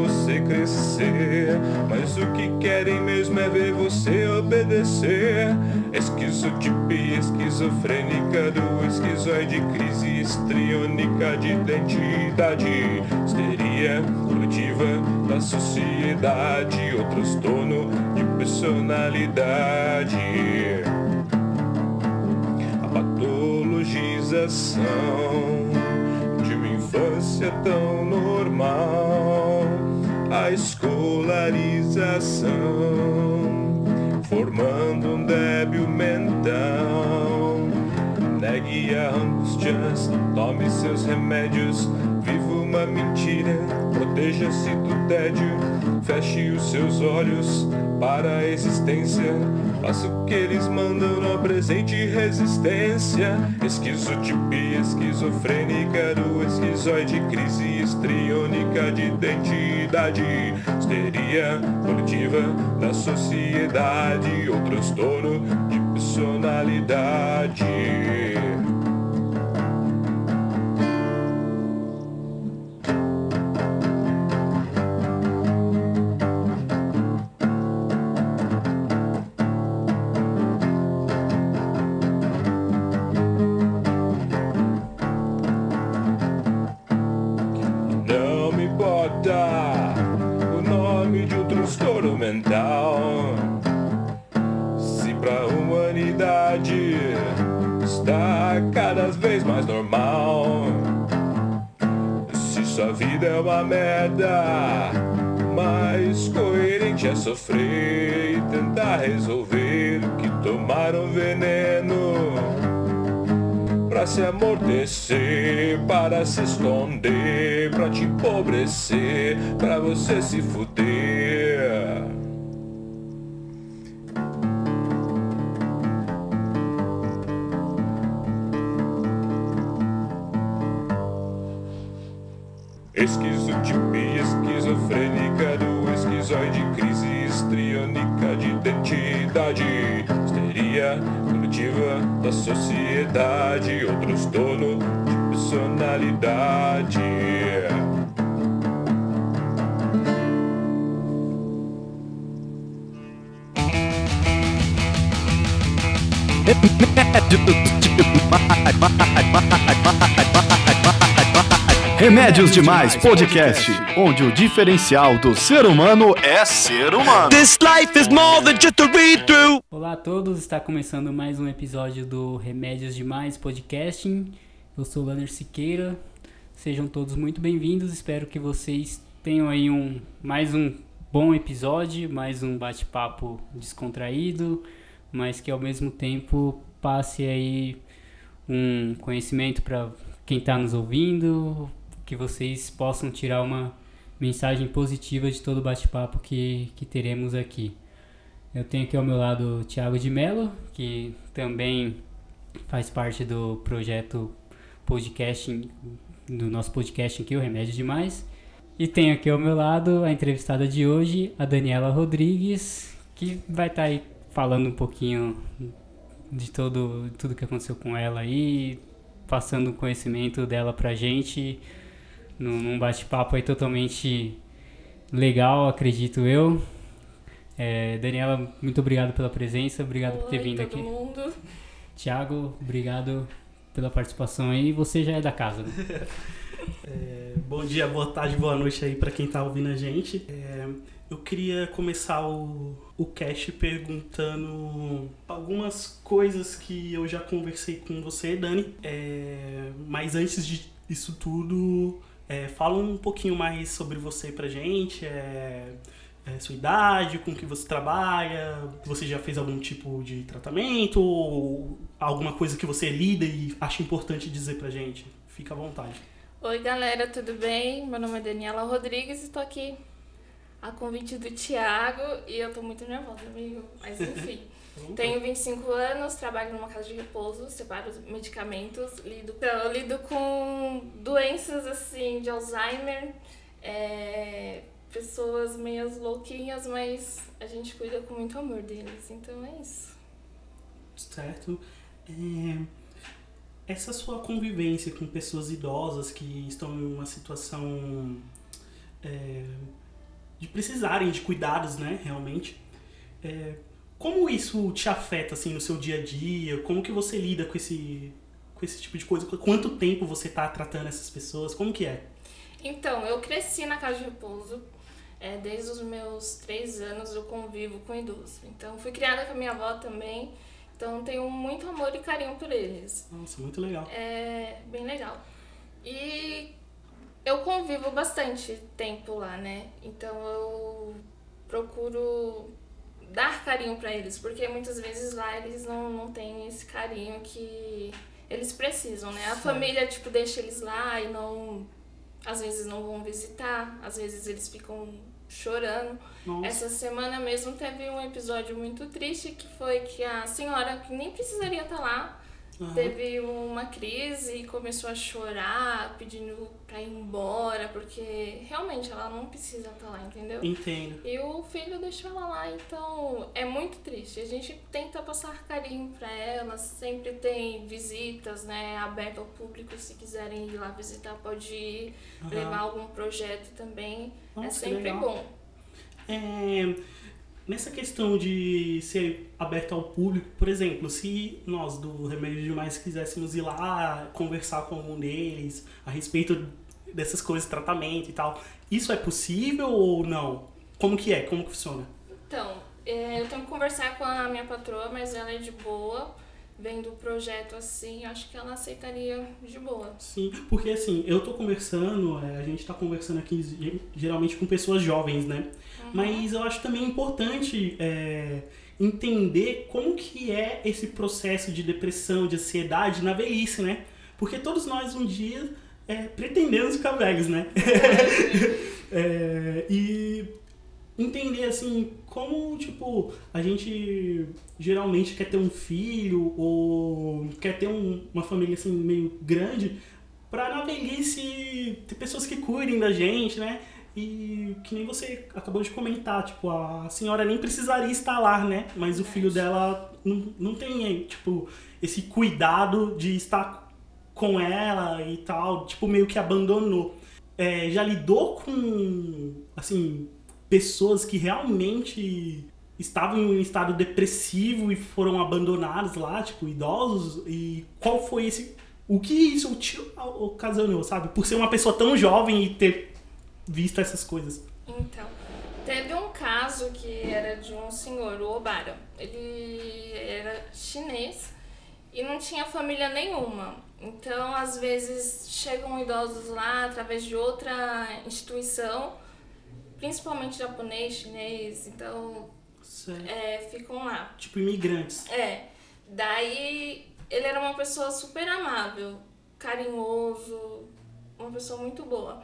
você crescer. Mas o que querem mesmo é ver você obedecer. Esquizotipia esquizofrênica do esquizoide, crise histriônica de identidade, histeria coletiva da sociedade, ou transtorno de personalidade. A patologização de uma infância tão normal, a escolarização formando um débil mental. Negue a angústias, tome seus remédios, viva uma mentira, proteja-se do tédio, feche os seus olhos para a existência. Faça o que eles mandam, não apresente resistência. Esquizotipia esquizofrênica do esquizoide, crise histriônica de identidade, histeria coletiva da sociedade, ou transtorno de personalidade. Se esconder, pra te empobrecer, pra você se fuder. Remédios Demais Podcast, onde o diferencial do ser humano é ser humano. This life is more than just a read through. Olá a todos, está começando mais um episódio do Remédios Demais Podcasting. Eu sou o Lanner Siqueira. Sejam todos muito bem-vindos. Espero que vocês tenham aí um mais um bom episódio, mais um bate-papo descontraído, mas que ao mesmo tempo passe aí um conhecimento para quem está nos ouvindo, que vocês possam tirar uma mensagem positiva de todo o bate-papo que, que teremos aqui. Eu tenho aqui ao meu lado o Thiago de Mello, que também faz parte do projeto podcasting, do nosso podcast aqui, o Remédio Demais. E tenho aqui ao meu lado a entrevistada de hoje, a Daniela Rodrigues, que vai estar aí falando um pouquinho de todo, tudo que aconteceu com ela aí, passando o conhecimento dela pra gente num bate-papo aí totalmente legal, acredito eu. É, Daniela, muito obrigado pela presença, obrigado por ter Oi, vindo todo aqui. mundo. Tiago, obrigado pela participação aí. Você já é da casa, né? É, bom dia, boa tarde, boa noite aí pra quem tá ouvindo a gente. É, eu queria começar o, o cast perguntando algumas coisas que eu já conversei com você, Dani. É, mas antes disso tudo, é, fala um pouquinho mais sobre você pra gente. É, é, sua idade, com que você trabalha, você já fez algum tipo de tratamento, ou alguma coisa que você lida e acha importante dizer pra gente. Fica à vontade. Oi, galera, tudo bem? Meu nome é Daniela Rodrigues e estou aqui a convite do Thiago e eu tô muito nervosa, amigo. Mas enfim. Tenho 25 anos, trabalho numa casa de repouso, separo medicamentos, lido, então, eu lido com doenças assim de Alzheimer, é, pessoas meio louquinhas, mas a gente cuida com muito amor deles, então é isso. Certo. É, essa sua convivência com pessoas idosas que estão em uma situação é, de precisarem de cuidados, né, realmente. É, como isso te afeta assim no seu dia a dia? Como que você lida com esse com esse tipo de coisa? Quanto tempo você está tratando essas pessoas? Como que é? Então, eu cresci na casa de repouso. É, desde os meus três anos eu convivo com idoso. Então, fui criada com a minha avó também. Então, tenho muito amor e carinho por eles. Nossa, muito legal. É bem legal. E eu convivo bastante tempo lá, né? Então, eu procuro dar carinho para eles, porque muitas vezes lá eles não, não têm esse carinho que eles precisam, né? A Sim. família, tipo, deixa eles lá e não. Às vezes não vão visitar, às vezes eles ficam chorando. Nossa. Essa semana mesmo teve um episódio muito triste que foi que a senhora, que nem precisaria estar lá, Teve uma crise e começou a chorar, pedindo pra ir embora, porque realmente ela não precisa estar lá, entendeu? Entendo. E o filho deixou ela lá, então é muito triste. A gente tenta passar carinho pra ela, sempre tem visitas, né, aberto ao público, se quiserem ir lá visitar, pode ir, Aham. levar algum projeto também. é Nossa, que sempre bom. É, nessa questão de ser aberto ao público, por exemplo, se nós do Remédio Demais quiséssemos ir lá conversar com algum deles a respeito dessas coisas, tratamento e tal, isso é possível ou não? Como que é? Como que funciona? Então, é, eu tenho que conversar com a minha patroa, mas ela é de boa. Vendo o projeto assim, acho que ela aceitaria de boa. Sim, porque assim, eu tô conversando, é, a gente tá conversando aqui ge- geralmente com pessoas jovens, né? Mas eu acho também importante é, entender como que é esse processo de depressão, de ansiedade na velhice, né? Porque todos nós um dia é, pretendemos ficar velhos, né? É, e entender assim como tipo a gente geralmente quer ter um filho ou quer ter um- uma família assim meio grande pra na velhice ter pessoas que cuidem da gente, né? E que nem você acabou de comentar, tipo, a senhora nem precisaria estar lá, né? Mas o filho dela não, não tem, tipo, esse cuidado de estar com ela e tal, tipo, meio que abandonou. É, já lidou com, assim, pessoas que realmente estavam em um estado depressivo e foram abandonados lá, tipo, idosos? E qual foi esse. O que isso te ocasionou, sabe? Por ser uma pessoa tão jovem e ter visto essas coisas. Então, teve um caso que era de um senhor, o Obara. Ele era chinês e não tinha família nenhuma. Então, às vezes, chegam idosos lá através de outra instituição, principalmente japonês, chinês, então é, ficam lá. Tipo, imigrantes. É, daí ele era uma pessoa super amável, carinhoso, uma pessoa muito boa.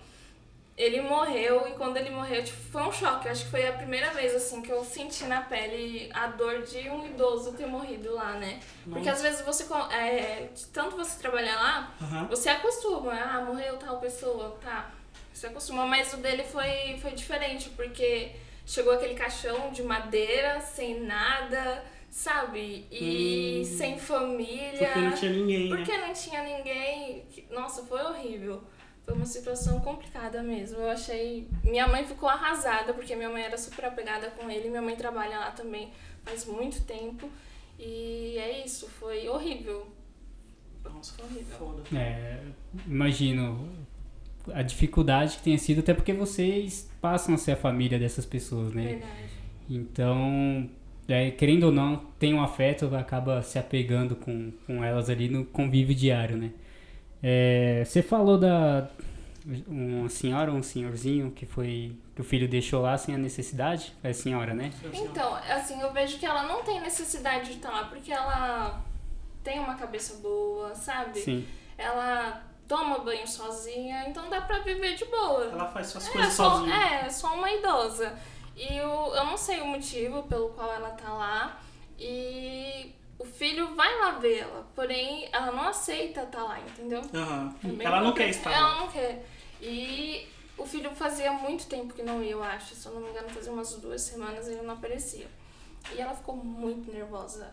Ele morreu e quando ele morreu, tipo, foi um choque. Eu acho que foi a primeira vez, assim, que eu senti na pele a dor de um idoso ter morrido lá, né? Porque às vezes você, é, de tanto você trabalhar lá, você acostuma. Ah, morreu tal pessoa, tá. Você acostuma, mas o dele foi, foi diferente, porque chegou aquele caixão de madeira, sem nada, sabe? E Hum. sem família. Porque não tinha ninguém, né? Porque não tinha ninguém. Nossa, foi horrível. Foi uma situação complicada mesmo. Eu achei. Minha mãe ficou arrasada, porque minha mãe era super apegada com ele. Minha mãe trabalha lá também faz muito tempo. E é isso, foi horrível. Nossa, Foi horrível. foda. É, imagino a dificuldade que tenha sido, até porque vocês passam a ser a família dessas pessoas, né? Verdade. Então, é, querendo ou não, tem um afeto, acaba se apegando com, com elas ali no convívio diário, né? É, você falou da uma senhora ou um senhorzinho que foi que o filho deixou lá sem a necessidade? É a senhora, né? Então, assim, eu vejo que ela não tem necessidade de estar lá, porque ela tem uma cabeça boa, sabe? Sim. Ela toma banho sozinha, então dá pra viver de boa. Ela faz suas É coisas só, sozinha. é, só uma idosa. E eu, eu não sei o motivo pelo qual ela tá lá. E o filho vai lá vê-la, porém ela não aceita estar lá, entendeu? Aham. É Ela não quer estar Ela não quer. E o filho fazia muito tempo que não ia, eu acho. Se eu não me engano, fazia umas duas semanas e ele não aparecia. E ela ficou muito nervosa.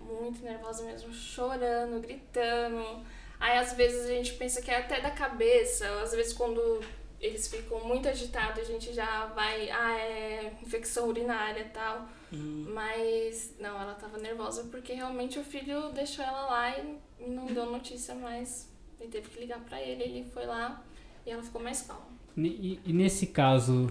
Muito nervosa mesmo, chorando, gritando. Aí às vezes a gente pensa que é até da cabeça. Às vezes quando eles ficam muito agitados, a gente já vai, ah, é infecção urinária e tal. Hum. Mas não, ela tava nervosa porque realmente o filho deixou ela lá e não deu notícia mais. Ele teve que ligar pra ele, ele foi lá e ela ficou mais calma. E, e nesse caso,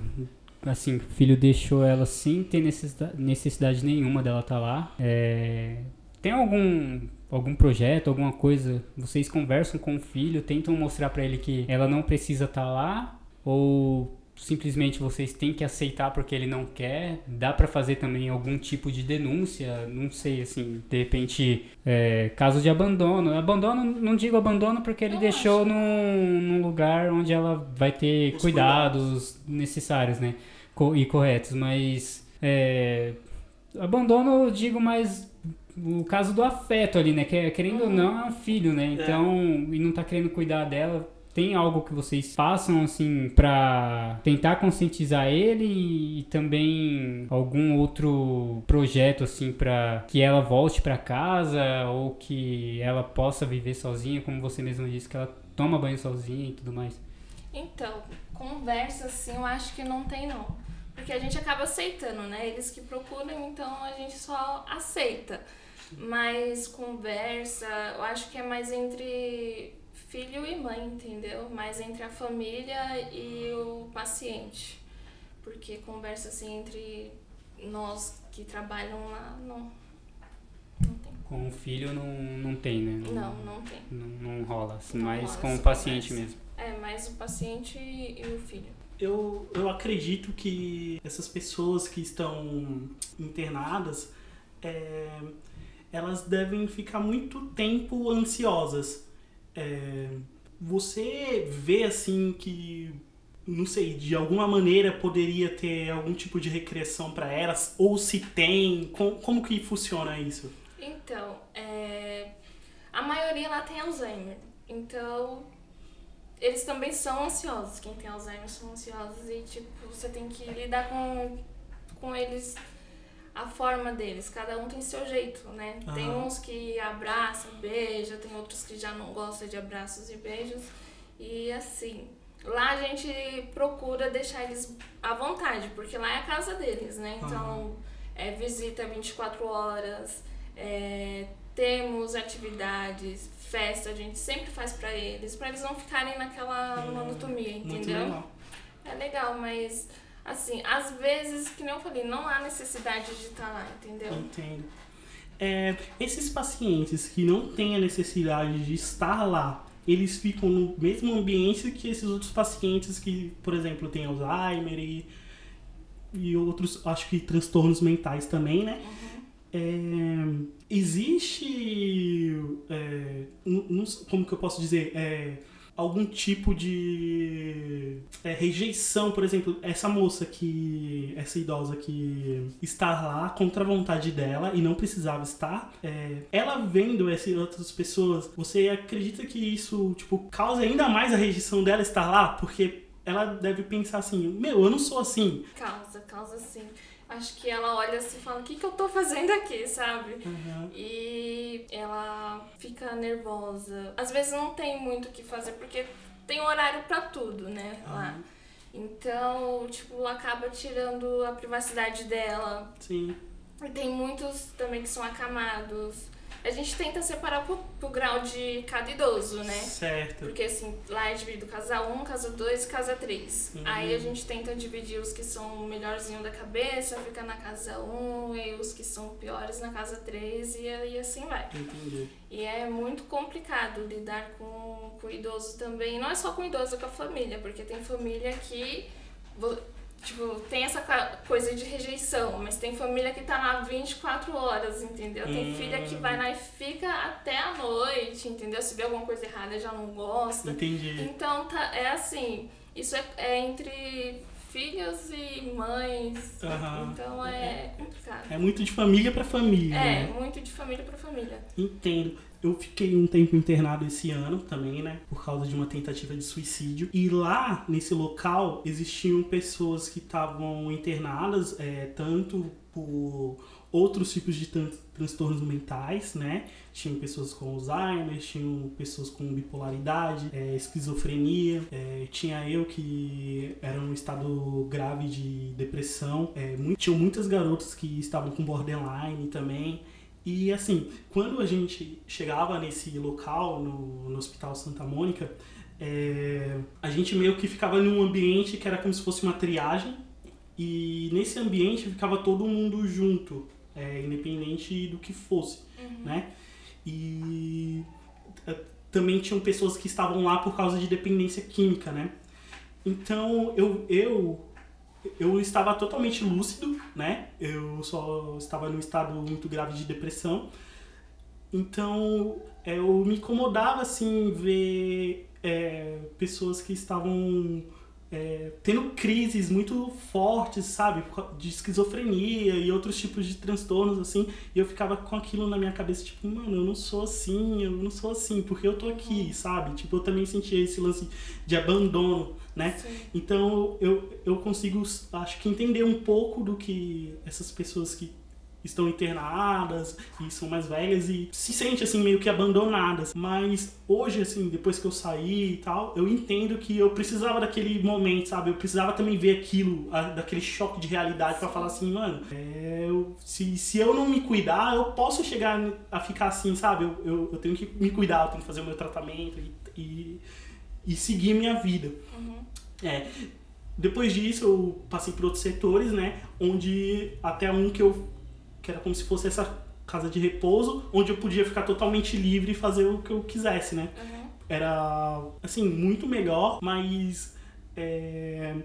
assim, o filho deixou ela sem ter necessidade, necessidade nenhuma dela estar lá. É, tem algum algum projeto, alguma coisa? Vocês conversam com o filho, tentam mostrar pra ele que ela não precisa estar lá? Ou simplesmente vocês têm que aceitar porque ele não quer? Dá pra fazer também algum tipo de denúncia? Não sei, assim, de repente, é, caso de abandono. Abandono, não digo abandono porque ele Eu deixou num, num lugar onde ela vai ter Os cuidados necessários, né? E corretos, mas é, abandono eu digo mais o caso do afeto ali, né? Que é, querendo ou não, é um filho, né? Então, e não tá querendo cuidar dela. Tem algo que vocês façam, assim, pra tentar conscientizar ele e, também algum outro projeto, assim, pra que ela volte pra casa ou que ela possa viver sozinha, como você mesmo disse, que ela toma banho sozinha e tudo mais. Então, conversa assim, eu acho que não tem não. Porque a gente acaba aceitando, né? Eles que procuram, então a gente só aceita. Mas conversa, eu acho que é mais entre filho e mãe, entendeu? Mais entre a família e o paciente. Porque conversa assim entre nós que trabalham lá, não, não tem. Com o filho não, não tem, né? Não, não tem. Não, não rola, assim, Não mais rola com o paciente conversa. mesmo. É mais o paciente e o filho. Eu, eu acredito que essas pessoas que estão internadas, é, elas devem ficar muito tempo ansiosas. É, você vê assim que, não sei, de alguma maneira poderia ter algum tipo de recreação para elas? Ou se tem? Com, como que funciona isso? Então, é, a maioria lá tem Alzheimer. Então, eles também são ansiosos. Quem tem Alzheimer são ansiosos e, tipo, você tem que lidar com, com eles, a forma deles. Cada um tem seu jeito, né? Tem Aham. uns que abraçam, beijam, tem outros que já não gostam de abraços e beijos. E assim, lá a gente procura deixar eles à vontade, porque lá é a casa deles, né? Então, é visita 24 horas, é, temos atividades, festa, a gente sempre faz pra eles, pra eles não ficarem naquela monotonia, Muito entendeu? legal. É legal, mas assim, às vezes, que nem eu falei, não há necessidade de estar lá, entendeu? Entendo. É, esses pacientes que não têm a necessidade de estar lá, eles ficam no mesmo ambiente que esses outros pacientes que, por exemplo, têm Alzheimer e, e outros, acho que transtornos mentais também, né? É, existe, é, não- não como que eu posso dizer, é, algum tipo de é, rejeição, por exemplo, essa moça que, essa idosa que está lá contra a vontade dela e não precisava estar, é, ela vendo essas outras pessoas, você acredita que isso, tipo, causa ainda mais a rejeição dela estar lá? Porque ela deve pensar assim, meu, eu não sou assim. Causa, causa sim. Acho que ela olha assim e fala, o que, que eu tô fazendo aqui, sabe? E ela fica nervosa. Às vezes não tem muito o que fazer, porque tem horário pra tudo, né? Lá. Então, tipo, acaba tirando a privacidade dela. Sim. E tem muitos também que são acamados. A gente tenta separar pro, pro grau de cada idoso, né? Certo. Porque assim, lá é dividido casa 1, casa 2 e casa 3. Uhum. Aí a gente tenta dividir os que são o melhorzinho da cabeça, fica na casa 1, e os que são piores na casa 3, e, e assim vai. Entendi. E é muito complicado lidar com, com o idoso também. Não é só com o idoso, é com a família, porque tem família que Tipo, tem essa coisa de rejeição, mas tem família que tá lá 24 horas, entendeu? Tem Hum. filha que vai lá e fica até a noite, entendeu? Se vê alguma coisa errada, já não gosta. Entendi. Então, tá, é assim, isso é, é entre filhos e mães, Aham. então é complicado. É muito de família pra família. É, né? muito de família pra família. Entendo. Eu fiquei um tempo internado esse ano também, né? Por causa de uma tentativa de suicídio. E lá, nesse local, existiam pessoas que estavam internadas, é, tanto por outros tipos de tran- transtornos mentais, né? Tinham pessoas com Alzheimer, tinham pessoas com bipolaridade, é, esquizofrenia, é, tinha eu que era um estado grave de depressão, é, muito, tinham muitas garotas que estavam com borderline também. E assim, quando a gente chegava nesse local, no, no Hospital Santa Mônica, é, a gente meio que ficava num ambiente que era como se fosse uma triagem, e nesse ambiente ficava todo mundo junto, é, independente do que fosse, né? E é, também tinham pessoas que estavam lá por causa de dependência química, né? Então eu, eu eu estava totalmente lúcido, né? Eu só estava num estado muito grave de depressão. Então, é, eu me incomodava, assim, ver é, pessoas que estavam é, tendo crises muito fortes, sabe? De esquizofrenia e outros tipos de transtornos, assim. E eu ficava com aquilo na minha cabeça, tipo, mano, eu não sou assim, eu não sou assim, porque eu tô aqui, sabe? Tipo, eu também sentia esse lance de abandono, né? Sim. Então eu, eu consigo, acho que, entender um pouco do que essas pessoas que estão internadas e são mais velhas e se sente assim meio que abandonadas. Mas hoje, assim, depois que eu saí e tal, eu entendo que eu precisava daquele momento, sabe? Eu precisava também ver aquilo, a- daquele choque de realidade pra falar assim, mano, é, eu- se, se eu não me cuidar, eu posso chegar a ficar assim, sabe? Eu, eu, eu tenho que me cuidar, eu tenho que fazer o meu tratamento e, e, e seguir minha vida. É. Depois disso eu passei por outros setores, né? Onde até um que eu que era como se fosse essa casa de repouso, onde eu podia ficar totalmente livre e fazer o que eu quisesse, né? Uhum. Era assim, muito melhor, mas é,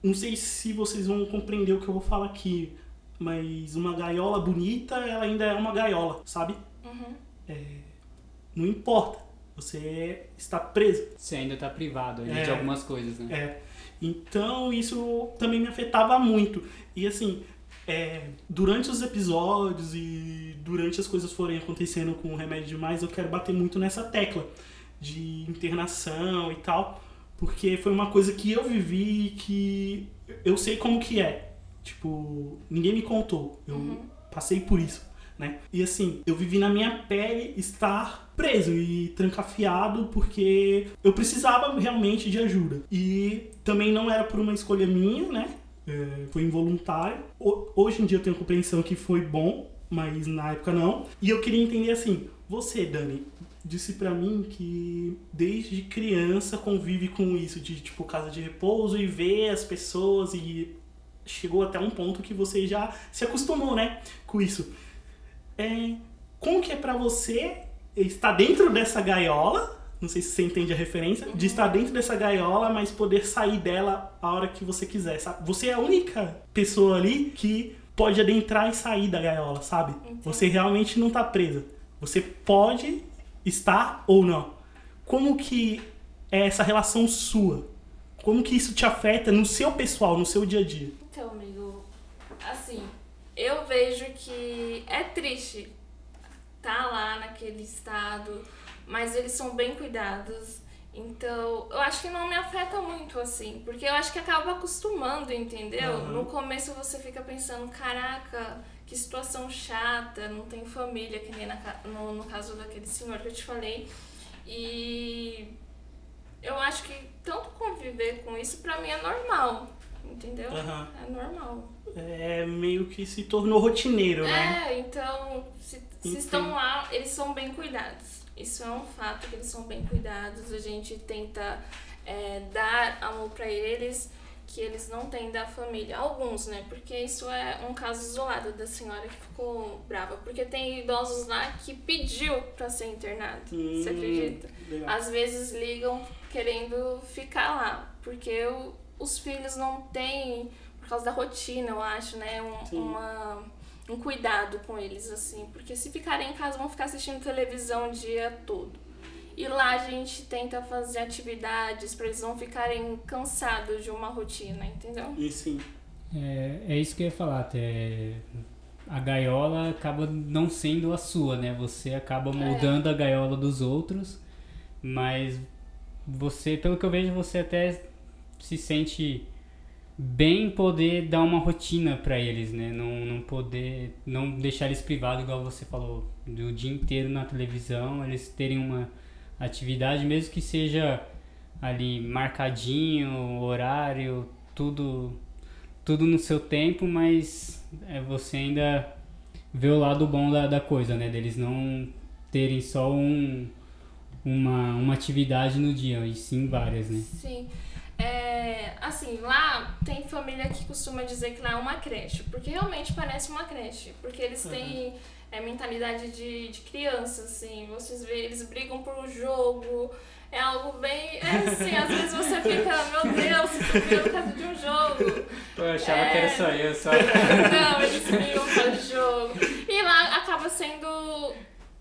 não sei se vocês vão compreender o que eu vou falar aqui, mas uma gaiola bonita, ela ainda é uma gaiola, sabe? Uhum. Não importa. Você está preso. Você ainda tá privado ali É. de algumas coisas, né? É. Então isso também me afetava muito. E assim, é, durante os episódios e durante as coisas forem acontecendo com o Remédio Demais, eu quero bater muito nessa tecla de internação e tal. Porque foi uma coisa que eu vivi e que eu sei como que é. Tipo, ninguém me contou. Eu passei por isso, né? E assim, eu vivi na minha pele estar preso e trancafiado porque eu precisava realmente de ajuda. E também não era por uma escolha minha, né? É, foi involuntário. Ho- Hoje em dia eu tenho compreensão que foi bom, mas na época não. E eu queria entender assim, você, Dani, disse pra mim que desde criança convive com isso de tipo casa de repouso e ver as pessoas e chegou até um ponto que você já se acostumou, né, com isso. É, como que é pra você estar dentro dessa gaiola? Não sei se você entende a referência. De estar dentro dessa gaiola, mas poder sair dela a hora que você quiser, sabe? Você é a única pessoa ali que pode adentrar e sair da gaiola, sabe? Você realmente não tá presa. Você pode estar ou não. Como que é essa relação sua? Como que isso te afeta no seu pessoal, no seu dia a dia? Então, amigo, assim, eu vejo que é triste tá lá naquele estado, mas eles são bem cuidados. Então, eu acho que não me afeta muito assim, porque eu acho que acaba acostumando, entendeu? Aham. No começo você fica pensando, caraca, que situação chata, não tem família, que nem na no, no caso daquele senhor que eu te falei. E eu acho que tanto conviver com isso pra mim é normal, entendeu? É normal. É meio que se tornou rotineiro, né? É, então, se, se estão lá, eles são bem cuidados. Isso é um fato que eles são bem cuidados. A gente tenta é, dar amor pra eles que eles não têm da família. Alguns, né? Porque isso é um caso isolado da senhora que ficou brava. Porque tem idosos lá que pediu pra ser internado. Você Hum, acredita? legal. Às vezes ligam querendo ficar lá. Porque eu, os filhos não têm, por causa da rotina, eu acho, né? Um, uma, um cuidado com eles, assim. Porque se ficarem em casa, vão ficar assistindo televisão o dia todo. E lá a gente tenta fazer atividades para eles não ficarem cansados de uma rotina, entendeu? E sim. É, é isso que eu ia falar, até a gaiola acaba não sendo a sua, né? Você acaba moldando a gaiola dos outros, mas você, pelo que eu vejo, você até se sente bem em poder dar uma rotina pra eles, né? Não, não poder, não deixar eles privados, igual você falou, do dia inteiro na televisão, eles terem uma atividade, mesmo que seja ali marcadinho, horário, tudo tudo no seu tempo, mas é, você ainda vê o lado bom da, da coisa, né? Deles não terem só um, uma, uma atividade no dia, e sim várias, né? Sim. É, assim, lá tem família que costuma dizer que lá é uma creche, porque realmente parece uma creche, porque eles têm é, mentalidade de, de criança, assim, vocês veem, eles brigam por um jogo, é algo bem, é assim, às vezes você fica, meu Deus, brigam por causa de um jogo, Eu achava É. que era só eu, só. não, eles brigam por jogo, e lá acaba sendo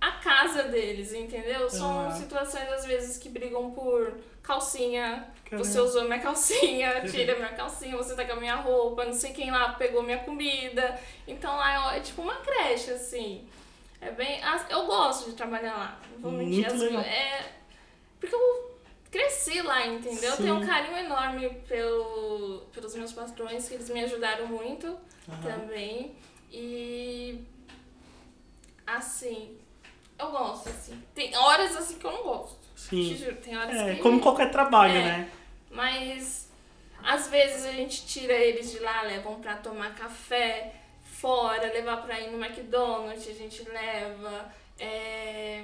a casa deles, entendeu? São Ah. situações, às vezes, que brigam por calcinha, Caramba. você usou minha calcinha, tira minha calcinha, você tá com a minha roupa, não sei quem lá pegou minha comida. Então lá é, é tipo uma creche, assim. É bem. Eu gosto de trabalhar lá. Não vou mentir. Muito as- legal. É. Porque eu cresci lá, entendeu? Eu tenho um Sim. carinho enorme pelo, pelos meus patrões, que eles me ajudaram muito Aham. também. E. Assim. Eu gosto, assim. Tem horas assim que eu não gosto. Te Sim. juro, tem horas É, que. como qualquer trabalho, É. né? Mas às vezes a gente tira eles de lá, levam pra tomar café fora, levar pra ir no McDonald's, a gente leva. é,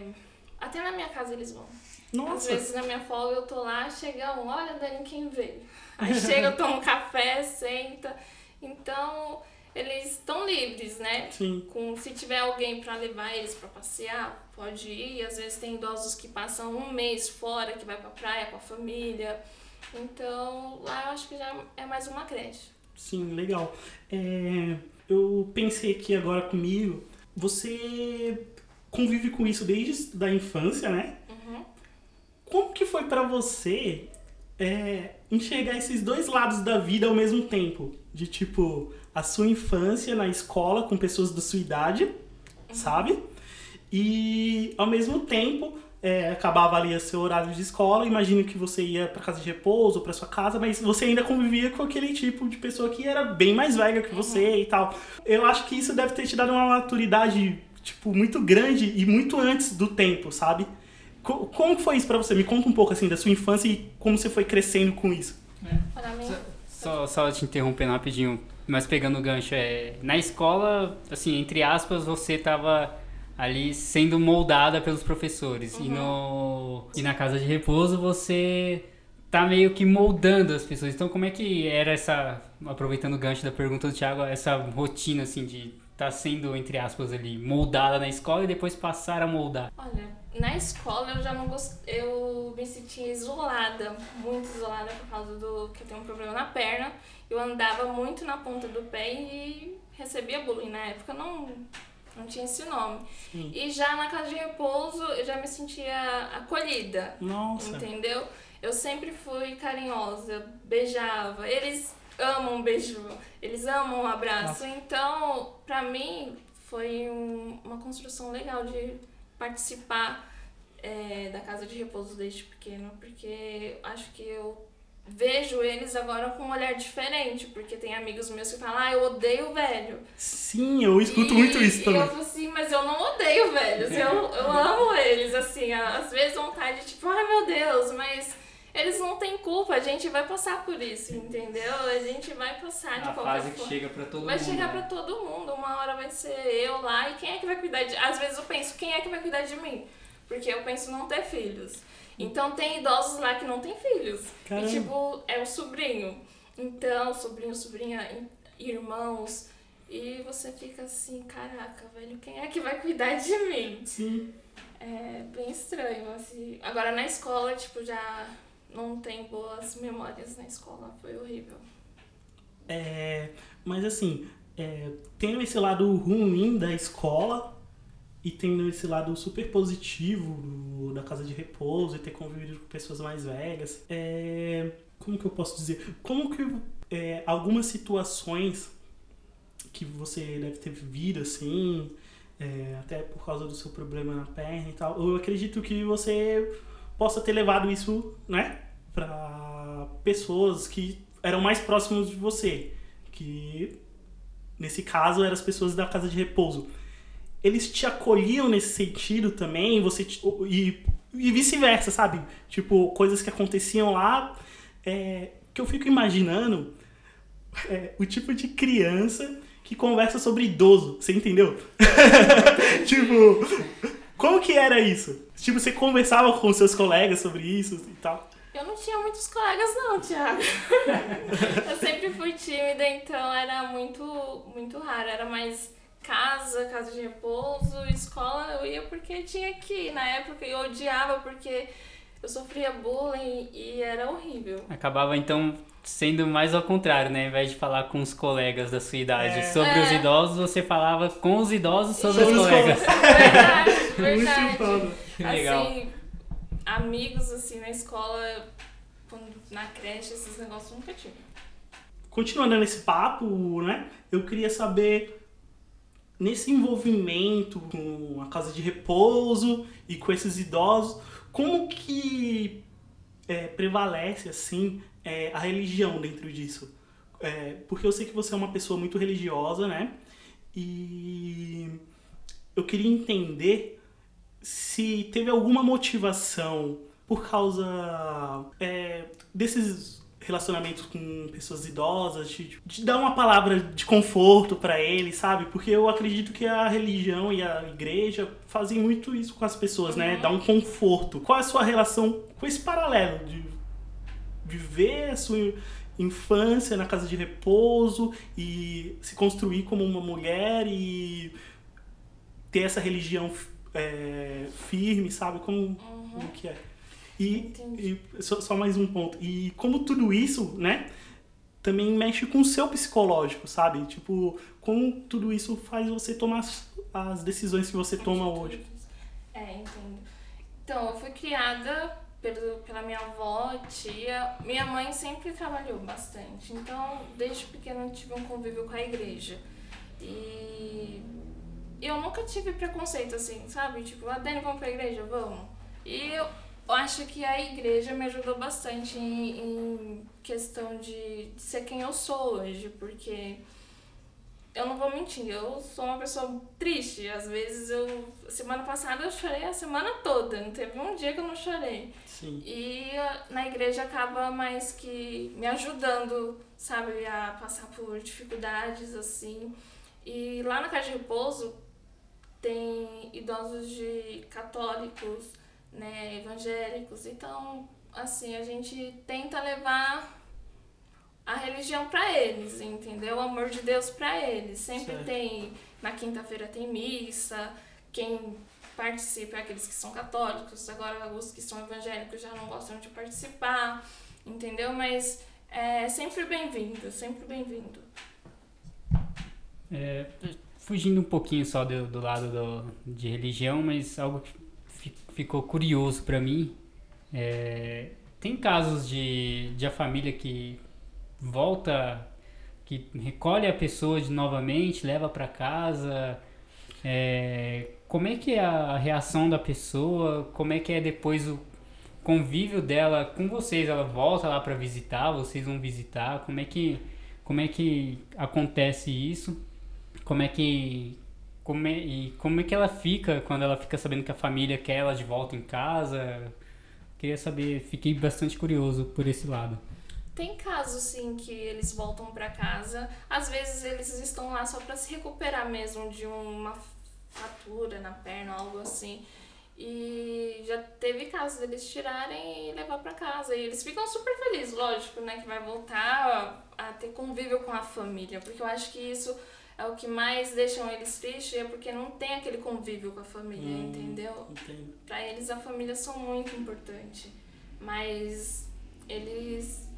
Até na minha casa eles vão. Às Nossa. vezes na minha folga eu tô lá, chega um, olha Dani, quem veio? Aí chega, eu tomo um café, senta. Então, eles estão livres, né? Sim. Com, se tiver alguém pra levar eles pra passear, pode ir. Às vezes tem idosos que passam um mês fora, que vai pra praia com a família. Então, lá eu acho que já é mais uma creche. Sim, legal. É, eu pensei aqui agora comigo, você convive com isso desde da infância, né? Uhum. Como que foi pra você é, enxergar esses dois lados da vida ao mesmo tempo? De tipo, a sua infância na escola com pessoas da sua idade, sabe? E ao mesmo tempo é, acabava ali o seu horário de escola, imagino que você ia pra casa de repouso, pra sua casa, mas você ainda convivia com aquele tipo de pessoa que era bem mais velha que você e tal. Eu acho que isso deve ter te dado uma maturidade, tipo, muito grande e muito antes do tempo, sabe? Co- Como foi isso pra você? Me conta um pouco, assim, da sua infância e como você foi crescendo com isso. Para mim, Só, só te interrompendo rapidinho, mas pegando o gancho, é, na escola, assim, entre aspas, você tava ali sendo moldada pelos professores. E, no, e na casa de repouso você tá meio que moldando as pessoas. Então como é que era essa, aproveitando o gancho da pergunta do Thiago, essa rotina assim de tá sendo, entre aspas, ali, moldada na escola e depois passar a moldar? Olha, na escola eu já não gostei. Eu me sentia isolada, muito isolada por causa do que eu tenho um problema na perna. Eu andava muito na ponta do pé e recebia bullying. Na época não, não tinha esse nome. Sim. E já na casa de repouso eu já me sentia acolhida. Nossa. Entendeu? Eu sempre fui carinhosa, beijava. Eles amam um beijo, eles amam um abraço. Então, pra mim, foi um- uma construção legal de participar é, da casa de repouso desde pequeno, porque acho que eu vejo eles agora com um olhar diferente, porque tem amigos meus que falam, ah, eu odeio velho. Sim, eu escuto E- muito isso E também. eu falo assim, mas eu não odeio velhos, eu, eu amo eles, assim, às vezes vontade, tipo, ai meu Deus, mas eles não têm culpa, a gente vai passar por isso, entendeu? A gente vai passar de A qualquer fase que forma. chega pra todo Vai mundo. chegar né? pra todo mundo, uma hora vai ser eu lá, e quem é que vai cuidar de... Às vezes eu penso, quem é que vai cuidar de mim? Porque eu penso não ter filhos. Então tem idosos lá que não têm filhos. Caramba. E tipo, é o sobrinho. Então, sobrinho, sobrinha, irmãos. E você fica assim, caraca, velho, quem é que vai cuidar de mim? Sim. É bem estranho, assim. Agora na escola, tipo, já não tenho boas memórias na escola, foi horrível. É, mas assim, é, tendo esse lado ruim da escola e tendo esse lado super positivo do- da casa de repouso e ter convivido com pessoas mais velhas, é, como que eu posso dizer? Como que é, algumas situações que você deve ter vivido assim, é, até por causa do seu problema na perna e tal, eu acredito que você possa ter levado isso, né, para pessoas que eram mais próximas de você, que nesse caso eram as pessoas da casa de repouso. Eles te acolhiam nesse sentido também, você te- e, e vice-versa, sabe? Tipo, coisas que aconteciam lá, é, que eu fico imaginando é, o tipo de criança que conversa sobre idoso, você entendeu? tipo, como que era isso? Tipo, você conversava com seus colegas sobre isso e tal? Eu não tinha muitos colegas não, Thiago. eu sempre fui tímida, então era muito, muito raro. Era mais casa, casa de repouso, escola eu ia porque tinha que ir. Na época eu odiava porque eu sofria bullying e era horrível. Acabava então sendo mais ao contrário, né? Ao invés de falar com os colegas da sua idade É. sobre os É. idosos, você falava com os idosos sobre, Sobre os os colegas. Verdade, Muito verdade. legal. Assim, amigos assim na escola, na creche, esses negócios nunca tive. Continuando nesse papo, né? Eu queria saber nesse envolvimento com a casa de repouso e com esses idosos, como que é, prevalece assim é, a religião dentro disso? É, porque eu sei que você é uma pessoa muito religiosa, né? E eu queria entender se teve alguma motivação por causa é, desses relacionamentos com pessoas idosas, de, de dar uma palavra de conforto pra eles, sabe? Porque eu acredito que a religião e a igreja fazem muito isso com as pessoas, né? Dar um conforto. Qual é a sua relação com esse paralelo de viver a sua infância na casa de repouso e se construir como uma mulher e ter essa religião é, firme, sabe? Como, como que é? E, e só, só mais um ponto. E como tudo isso, né? Também mexe com o seu psicológico, sabe? Tipo, como tudo isso faz você tomar as- as decisões que você toma hoje. É, entendo. Então, eu fui criada pelo, pela minha avó, tia. Minha mãe sempre trabalhou bastante. Então, desde pequena tive um convívio com a igreja. E eu nunca tive preconceito assim, sabe? Tipo, ah, Dani, vamos pra igreja? Vamos. E eu acho que a igreja me ajudou bastante em, em questão de, de ser quem eu sou hoje, porque eu não vou mentir, eu sou uma pessoa triste. Às vezes eu. Semana passada eu chorei a semana toda, não teve um dia que eu não chorei. Sim. E ah, na igreja acaba mais que me ajudando, sabe, a passar por dificuldades assim. E lá na casa de repouso tem idosos de católicos, né, evangélicos. Então, assim, a gente tenta levar a religião para eles, entendeu? O amor de Deus para eles. Sempre Certo. tem, na quinta-feira tem missa, quem participa é aqueles que são católicos, agora os que são evangélicos já não gostam de participar, entendeu? Mas é sempre bem-vindo, sempre bem-vindo. É, fugindo um pouquinho só do, do lado do- de religião, mas algo que fi- ficou curioso pra mim. é, tem casos de, de a família que volta, que recolhe a pessoa de novamente, leva pra casa. é, como é que é a reação da pessoa? Como é que é depois o convívio dela com vocês? Ela volta lá pra visitar? Vocês vão visitar? Como é que como é que acontece isso? Como é que como é, e como é que ela fica quando ela fica sabendo que a família quer ela de volta em casa? Queria saber, fiquei bastante curioso por esse lado. Tem casos, sim, que eles voltam pra casa. Às vezes eles estão lá só pra se recuperar mesmo de uma fratura na perna, algo assim. E já teve casos deles tirarem e levar pra casa. E eles ficam super felizes, lógico, né? Que vai voltar a, a ter convívio com a família. Porque eu acho que isso é o que mais deixam eles tristes, é porque não tem aquele convívio com a família, Hum. entendeu? Entendo. Pra eles a família são muito importante. Mas eles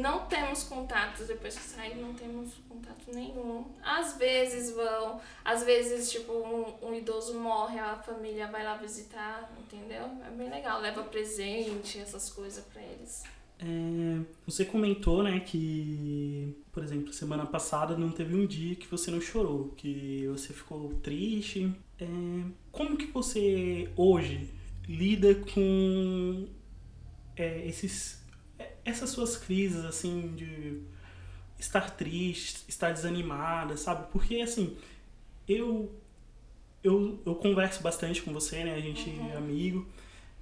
não temos contatos depois que saem, não temos contato nenhum. Às vezes vão, às vezes, tipo, um, um idoso morre, a família vai lá visitar, entendeu? É bem legal, leva presente, essas coisas pra eles. É, você comentou, né, que, por exemplo, semana passada não teve um dia que você não chorou, que você ficou triste. É, como que você hoje lida com é, esses, essas suas crises, assim, de estar triste, estar desanimada, sabe? Porque, assim, eu, eu, eu converso bastante com você, né? A gente é amigo,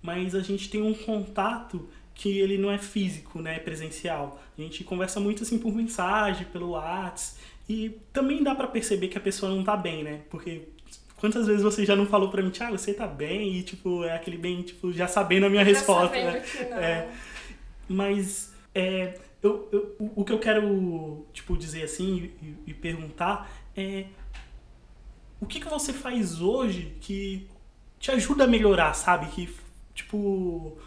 mas a gente tem um contato que ele não é físico, né? É presencial. A gente conversa muito, assim, por mensagem, pelo WhatsApp, e também dá pra perceber que a pessoa não tá bem, né? Porque quantas vezes você já não falou pra mim, Thiago, você tá bem? E, tipo, é aquele bem, tipo, já sabendo a minha Já resposta, né? que não. É. Mas é, eu, eu, o que eu quero tipo, dizer assim e, e perguntar é o que, que você faz hoje que te ajuda a melhorar, sabe? Que, tipo,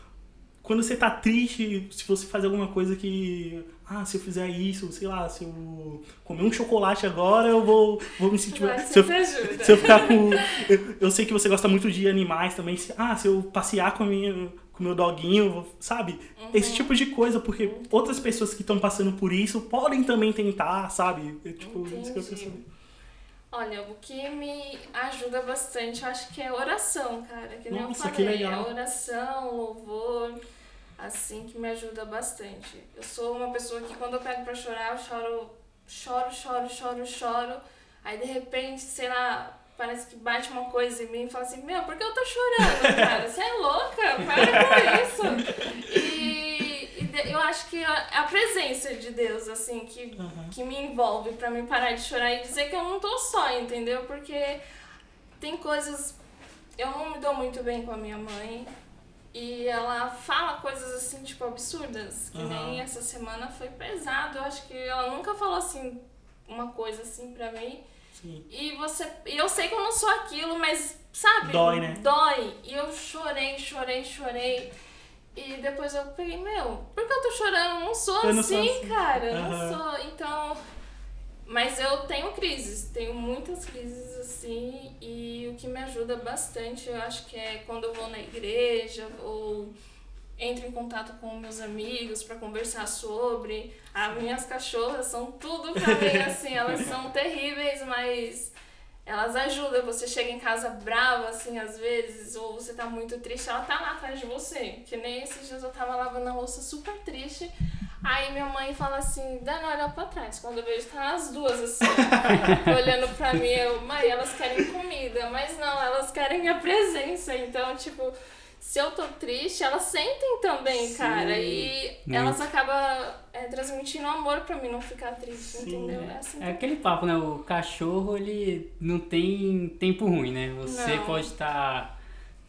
quando você tá triste, se você faz alguma coisa que. Ah, se eu fizer isso, sei lá, se eu comer um chocolate agora, eu vou, vou me sentir. Vai, Se eu, ajuda. se eu ficar com. Eu, eu sei que você gosta muito de animais também. Se, ah, se eu passear com a minha, com o meu doguinho, sabe? Esse Uhum. tipo de coisa, porque outras pessoas que estão passando por isso podem também tentar, sabe? Eu, tipo, isso que eu Entendi. saber. Olha, o que me ajuda bastante, eu acho que é oração, cara. Que nem Nossa, eu que falei. legal. É oração, louvor, assim, que me ajuda bastante. Eu sou uma pessoa que quando eu pego pra chorar, eu choro, choro, choro, choro, choro. Aí de repente, sei lá, parece que bate uma coisa em mim e fala assim, meu, por que eu tô chorando, cara? Você é louca? Para com isso. E, e de- eu acho que a, a presença de Deus, assim, que Aham. que me envolve pra mim parar de chorar e dizer que eu não tô só, entendeu? Porque tem coisas. Eu não me dou muito bem com a minha mãe. E ela fala coisas assim, tipo, absurdas. Que Aham. nem essa semana foi pesado. Eu acho que ela nunca falou assim, uma coisa assim pra mim. Sim. E você. E eu sei que eu não sou aquilo, mas, sabe? Dói, né? Dói. E eu chorei, chorei, chorei. E depois eu peguei, meu, por que eu tô chorando? Eu não sou Eu não sou assim, assim. cara. Eu Aham. não sou. Então. Mas eu tenho crises, tenho muitas crises assim, e o que me ajuda bastante, eu acho que é quando eu vou na igreja ou entro em contato com meus amigos pra conversar sobre. As minhas cachorras são tudo pra mim, assim, elas são terríveis, mas elas ajudam. Você chega em casa brava, assim, às vezes, ou você tá muito triste, ela tá lá atrás de você. Que nem esses dias eu tava lavando a louça super triste. Aí minha mãe fala assim, Dana, olha pra trás. Quando eu vejo, tá as duas assim, olhando pra mim, eu, mãe, elas querem comida, mas não, elas querem minha presença. Então, tipo, se eu tô triste, elas sentem também, Sim, cara. E muito. elas acabam é, transmitindo amor pra mim não ficar triste, Sim, entendeu? é. É assim É aquele papo, né? O cachorro, ele não tem tempo ruim, né? Você Não. pode estar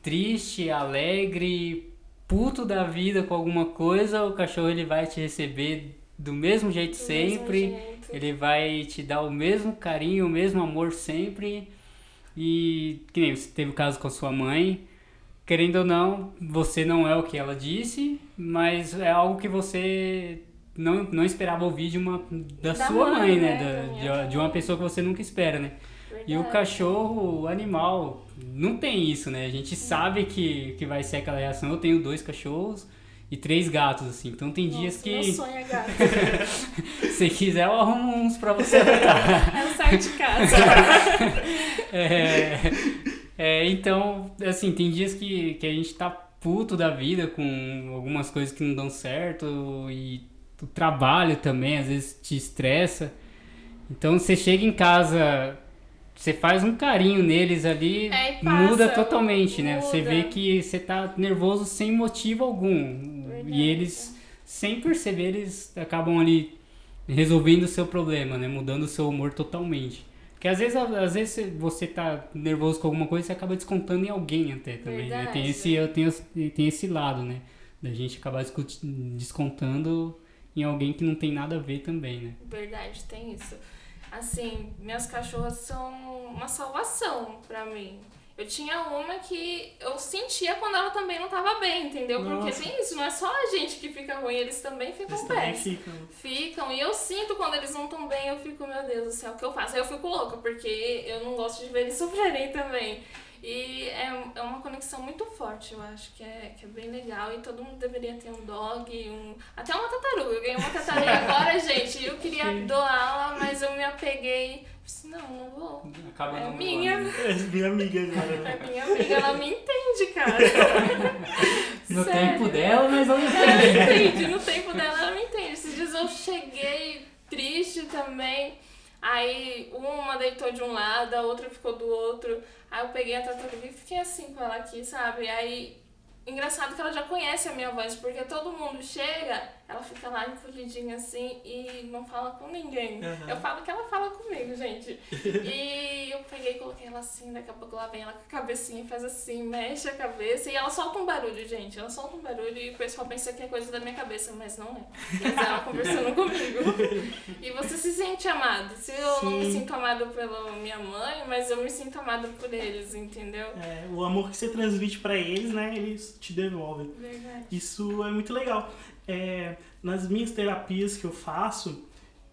triste, alegre, puto da vida com alguma coisa, o cachorro ele vai te receber do mesmo jeito do mesmo sempre. jeito. Ele vai te dar o mesmo carinho, o mesmo amor sempre. E que nem você teve o caso com a sua mãe. Querendo ou não, você não é o que ela disse, mas é algo que você não, não esperava ouvir de uma da, Da sua mãe, mãe, né? né? Da- de, de uma pessoa que você nunca espera, né? E o cachorro, o animal, não tem isso, né? A gente sabe que, que vai ser aquela reação. Eu tenho dois cachorros e três gatos, assim. Então tem dias Nossa, que, Meu sonho é gato. se quiser, eu arrumo uns pra você adotar. É o sair de casa. É, é, então, assim, tem dias que, que a gente tá puto da vida com algumas coisas que não dão certo e o trabalho também às vezes te estressa. Então você chega em casa, você faz um carinho neles ali, É, passa, muda totalmente, né? Você muda. vê que você tá nervoso sem motivo algum. Verdade. E eles, sem perceber, eles acabam ali resolvendo o seu problema, né? Mudando o seu humor totalmente. Porque às vezes, às vezes você tá nervoso com alguma coisa, você acaba descontando em alguém até também, né? Tem esse, eu tenho, tem esse lado, né? Da gente acabar descontando em alguém que não tem nada a ver também, né? Verdade, tem isso. Assim, minhas cachorras são uma salvação pra mim. Eu tinha uma que eu sentia quando ela também não tava bem, entendeu? Porque Nossa. tem isso, não é só a gente que fica ruim, eles também ficam Eles também ficam. Ficam, e eu sinto quando eles não estão bem, eu fico, meu Deus do céu, o que eu faço? Aí eu fico louca, porque eu não gosto de ver eles sofrerem também. E é, é uma conexão muito forte, eu acho, que é, que é bem legal. E todo mundo deveria ter um dog, um. Até uma tartaruga. Eu ganhei uma tartaruga agora, gente. e Eu queria doá-la, mas eu me apeguei. Disse, não, não vou. Acaba É não minha. voando. É minha amiga agora, né? É minha amiga, ela me entende, cara. No Sério. tempo dela, mas ela Ela me entende, no tempo dela ela me entende. Esses dias eu cheguei triste também. Aí uma deitou de um lado, a outra ficou do outro. Aí eu peguei a tartaruga e fiquei assim com ela aqui, sabe? Aí, engraçado que ela já conhece a minha voz, porque todo mundo chega, ela fica lá encolhidinha assim e não fala com ninguém. Aham. Eu falo que ela fala comigo, gente. E eu peguei e coloquei ela assim, daqui a pouco lá vem ela com a cabecinha e faz assim, mexe a cabeça e ela solta um barulho, gente. Ela solta um barulho e o pessoal pensa que é coisa da minha cabeça, mas não é. Mas ela conversando comigo. E você se sente amado. Se eu não me Sim. sinto amado pela minha mãe, mas eu me sinto amado por eles, entendeu? É, o amor que você transmite pra eles, né? Eles te devolvem. Verdade. Isso é muito legal. É, nas minhas terapias que eu faço,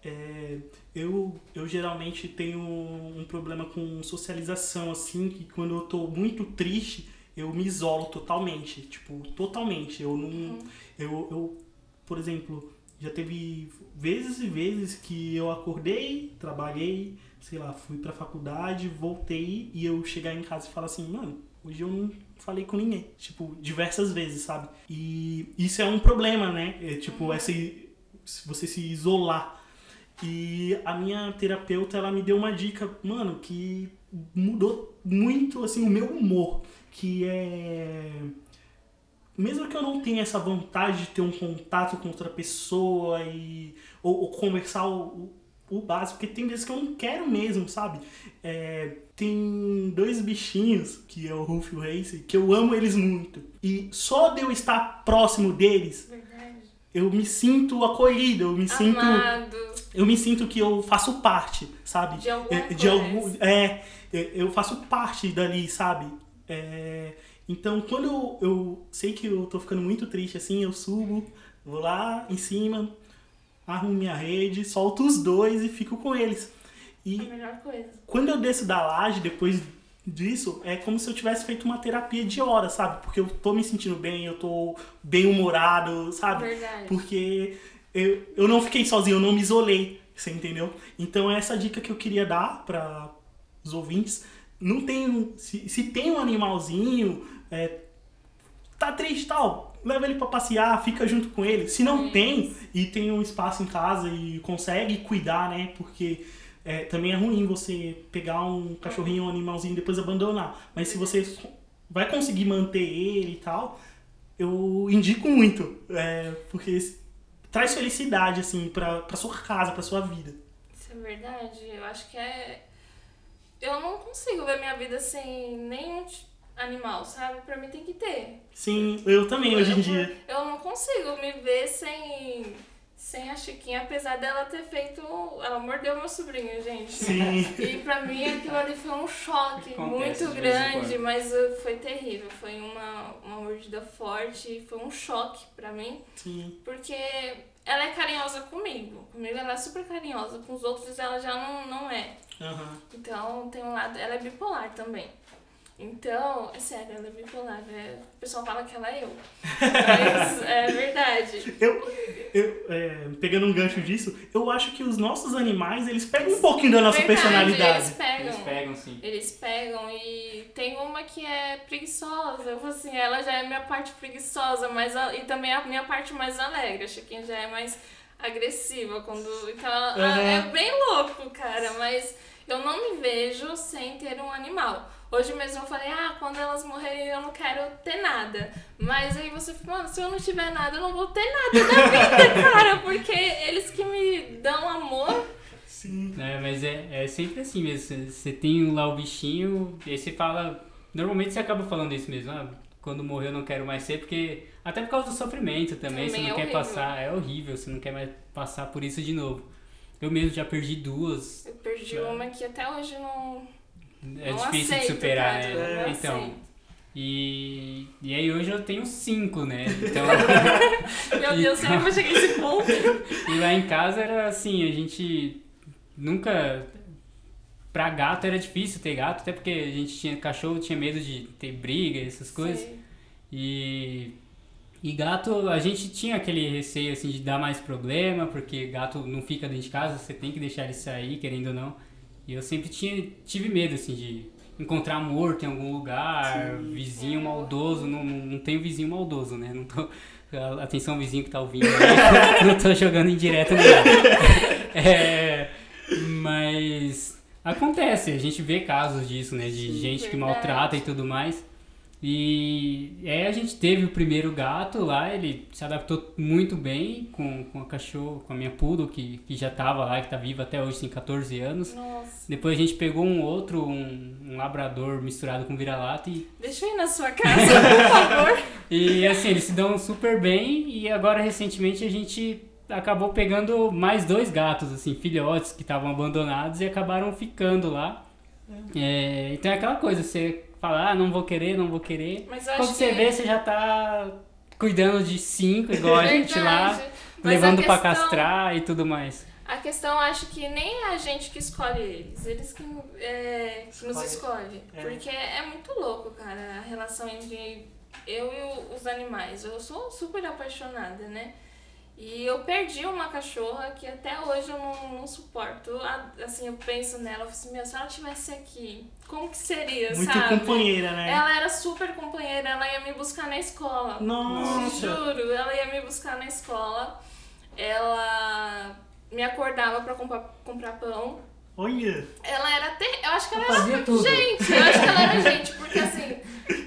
é, eu, eu geralmente tenho um problema com socialização, assim, que quando eu tô muito triste, eu me isolo totalmente. Tipo, totalmente. Eu não. Eu, eu, por exemplo, já teve vezes e vezes que eu acordei, trabalhei, sei lá, fui pra faculdade, voltei e eu chegar em casa e falar assim, mano, hoje eu não falei com ninguém. Tipo, diversas vezes, sabe? E isso é um problema, né? É, tipo, essa, você se isolar. E a minha terapeuta, ela me deu uma dica, mano, que mudou muito, assim, o meu humor. Que é... Mesmo que eu não tenha essa vontade de ter um contato com outra pessoa e... Ou, ou conversar o, o, básico, porque tem vezes que eu não quero mesmo, sabe? É, tem dois bichinhos, que é o Rolf e o Race, que eu amo eles muito. E só de eu estar próximo deles, Verdade. eu me sinto acolhido, eu me sinto Amado. eu me sinto que eu faço parte, sabe? De É, de algum é, é, eu faço parte dali, sabe? É, então, quando eu, eu sei que eu tô ficando muito triste assim, eu subo, vou lá em cima, arrumo minha rede, solto os dois e fico com eles. E A melhor coisa. quando eu desço da laje depois disso, é como se eu tivesse feito uma terapia de horas, sabe? Porque eu tô me sentindo bem, eu tô bem humorado, sabe? Verdade. Porque eu, eu não fiquei sozinho, eu não me isolei, você entendeu? Então é essa dica que eu queria dar para os ouvintes. Não tem, se, se tem um animalzinho, é, tá triste e tal, leva ele pra passear, fica junto com ele. Se não Isso. tem e tem um espaço em casa e consegue cuidar, né? Porque é, também é ruim você pegar um cachorrinho ou um animalzinho e depois abandonar. Mas se você vai conseguir manter ele e tal, eu indico muito. é, porque traz felicidade, assim, pra, pra sua casa, pra sua vida. Isso é verdade. Eu acho que é. Eu não consigo ver minha vida sem nenhum animal, sabe? Pra mim tem que ter. Sim, eu também hoje em Eu- dia. Eu não consigo me ver sem, sem a Chiquinha, apesar dela ter feito. Ela mordeu meu sobrinho, gente. Sim. E pra mim aquilo ali foi um choque Acontece muito grande, mas uh, foi terrível. Foi uma, uma mordida forte, foi um choque pra mim, Sim. porque ela é carinhosa comigo. Comigo ela é super carinhosa, com os outros ela já não, não é. Aham. Então tem um lado. Ela é bipolar também. Então, é sério, ela é bipolar. É, o pessoal fala que ela é eu. Mas é verdade. Eu, eu é, pegando um gancho disso, eu acho que os nossos animais, eles pegam um pouquinho da nossa Verdade, personalidade. Eles pegam. Eles pegam, sim. Eles pegam e tem uma que é preguiçosa. Eu falo assim, ela já é minha parte preguiçosa, mas a- e também a minha parte mais alegre. A Chiquinha já é mais agressiva quando. Então ela, Uhum. é bem louco, cara, mas eu não me vejo sem ter um animal. Hoje mesmo eu falei, ah, quando elas morrerem eu não quero ter nada. Mas aí você fala, mano, se eu não tiver nada, eu não vou ter nada da vida, cara, porque eles que me dão amor. Sim. É, mas é, é sempre assim mesmo. Você- tem lá o bichinho, e aí você fala. Normalmente você acaba falando isso mesmo. Ah, quando morrer eu não quero mais ser, porque. Até por causa do sofrimento também, Também você não é quer horrível. passar. É horrível, você não quer mais passar por isso de novo. Eu mesmo já perdi duas. Eu perdi É. uma que até hoje não. É Não difícil de superar, cara, né? então. aceito. E, e aí hoje eu tenho cinco, né? Então, Meu Deus, será que eu chegar nesse ponto? e lá em casa era assim, a gente nunca. Pra gato era difícil ter gato, até porque a gente tinha cachorro, tinha medo de ter briga, essas coisas. Sei. E, e gato, a gente tinha aquele receio assim de dar mais problema, porque gato não fica dentro de casa, você tem que deixar ele sair, querendo ou não. E eu sempre tinha, tive medo assim de encontrar morto em algum lugar, vizinho maldoso, não, não, tenho vizinho maldoso, né? Não tô, atenção vizinho que tá ouvindo, aí, não tô jogando em direto. É, mas acontece, a gente vê casos disso, né? De gente que verdade. maltrata e tudo mais. E aí a gente teve o primeiro gato lá, ele se adaptou muito bem com, com a cachorro, com a minha poodle, que, que já tava lá, que tá viva até hoje, tem 14 anos. Nossa. Depois a gente pegou um outro, um, um labrador misturado com vira-lata e, Deixa eu ir na sua casa, por favor. e assim, eles se dão super bem e agora recentemente a gente acabou pegando mais dois gatos, assim, filhotes que estavam abandonados e acabaram ficando lá. É, então é aquela coisa, você fala, ah, não vou querer, não vou querer. Mas Quando você que... vê, você já tá cuidando de cinco, igual a gente lá. Mas levando a pra questão- castrar e tudo mais. A questão, acho que nem é a gente que escolhe eles, eles que, é, que nos escolhem. É. Porque é muito louco, cara, a relação entre eu e os animais. Eu sou super apaixonada, né? E eu perdi uma cachorra que até hoje eu não, não suporto. Assim, eu penso nela, eu falo assim, meu, se ela estivesse aqui, como que seria, Muito sabe? companheira, né? Ela era super companheira, ela ia me buscar na escola. Nossa! Juro, ela ia me buscar na escola. Ela me acordava pra comprar, comprar pão. Olha! Ela era ter... Eu acho que ela Fazia era tudo. gente. Eu acho que ela era gente, porque assim,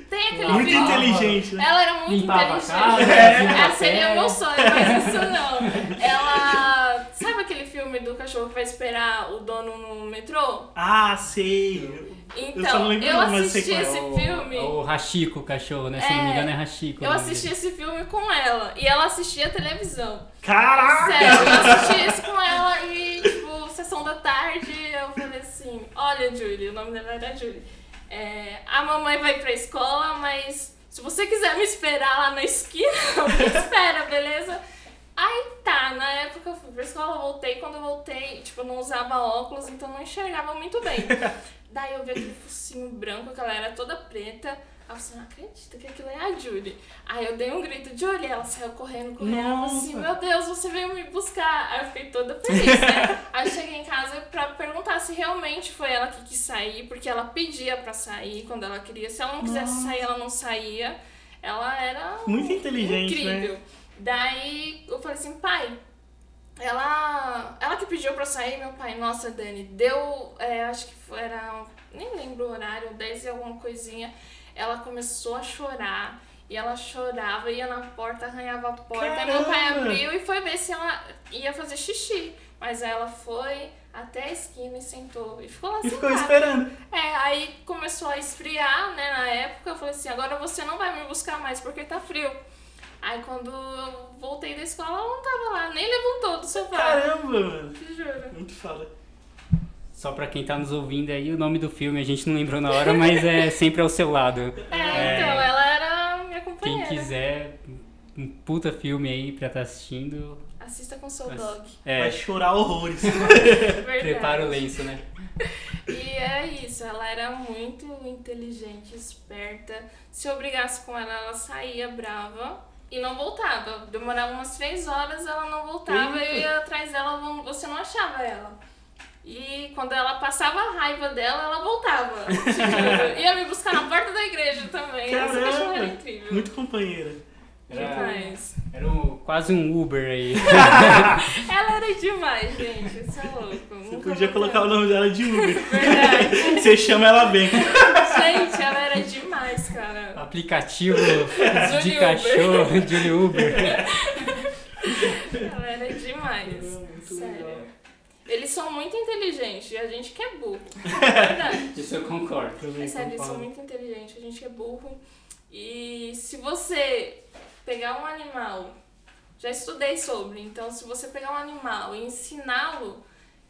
tem aquele Muito filme- inteligente, né? Ela era muito Limpava inteligente. casa, É, seria café. meu sonho, mas isso não. Ela. Sabe aquele filme do cachorro que vai esperar o dono no metrô? Ah, sei! Então, Eu só não lembro eu nome, assisti qual é. esse O- filme. O Hachiko, o cachorro, né? Se não me É, engano é Hachiko. o Eu assisti dele. esse filme com ela. E ela assistia televisão. Caraca! Sério, eu assisti esse com ela e, tipo, sessão da tarde, eu falei assim, olha, Julie, o nome dela era Julie. É, a mamãe vai pra escola, mas se você quiser me esperar lá na esquina, me espera, beleza? Aí tá, na época eu fui pra escola, voltei, quando eu voltei, tipo, eu não usava óculos, então não enxergava muito bem. Daí eu vi aquele focinho branco, que ela era toda preta. Aí eu falei, não acredito que aquilo é a Julie. Aí eu dei um grito, Julie, ela saiu correndo, correndo. Eu falei assim, meu Deus, você veio me buscar. Aí eu fiquei toda feliz, né? Aí eu cheguei em casa pra perguntar se realmente foi ela que quis sair, porque ela pedia pra sair quando ela queria. Se ela não quisesse Nossa. sair, ela não saía. Ela era Muito inteligente, né? incrível. Daí eu falei assim, pai, ela, ela que pediu pra sair, meu pai, nossa, Dani, deu, é, acho que foi, era, nem lembro o horário, 10 e alguma coisinha, ela começou a chorar, e ela chorava, ia na porta, arranhava a porta, aí meu pai abriu e foi ver se ela ia fazer xixi, mas ela foi até a esquina e sentou, e ficou lá E ficou sentada. esperando. É, aí começou a esfriar, né, na época, eu falei assim, agora você não vai me buscar mais porque tá frio. Aí quando voltei da escola, ela não tava lá, nem levantou do sofá. Caramba, mano! Te juro. Muito foda. Só pra quem tá nos ouvindo aí, o nome do filme a gente não lembrou na hora, mas é sempre ao seu lado. É, É. então, ela era minha Quem companheira. quiser, um puta filme aí pra estar assistindo. Assista com seu Mas- dog. É, Vai chorar horrores. Verdade. prepara o lenço, né? E é isso, ela era muito inteligente, esperta. Se eu brigasse com ela, ela saía brava e não voltava. Demorava umas três horas, ela não voltava, eu ia atrás dela, você não achava ela. E quando ela passava a raiva dela, ela voltava. juro. ia me buscar na porta da igreja também. Essa cachorra era Caramba! incrível. Muito companheira. Era, Demais. era um- quase um Uber aí. Ela era demais, gente. Isso é louco. Você podia colocar o nome dela de Uber. Verdade. Você chama ela bem. Gente, ela era demais, cara. Aplicativo de cachorro, de Uber. Ela era demais. Muito Sério. legal. Eles são muito inteligentes e a gente que é burro. É verdade. Isso eu concordo. Também É sério, eles são muito inteligentes, a gente que é burro. E se você pegar um animal, já estudei sobre, então se você pegar um animal e ensiná-lo,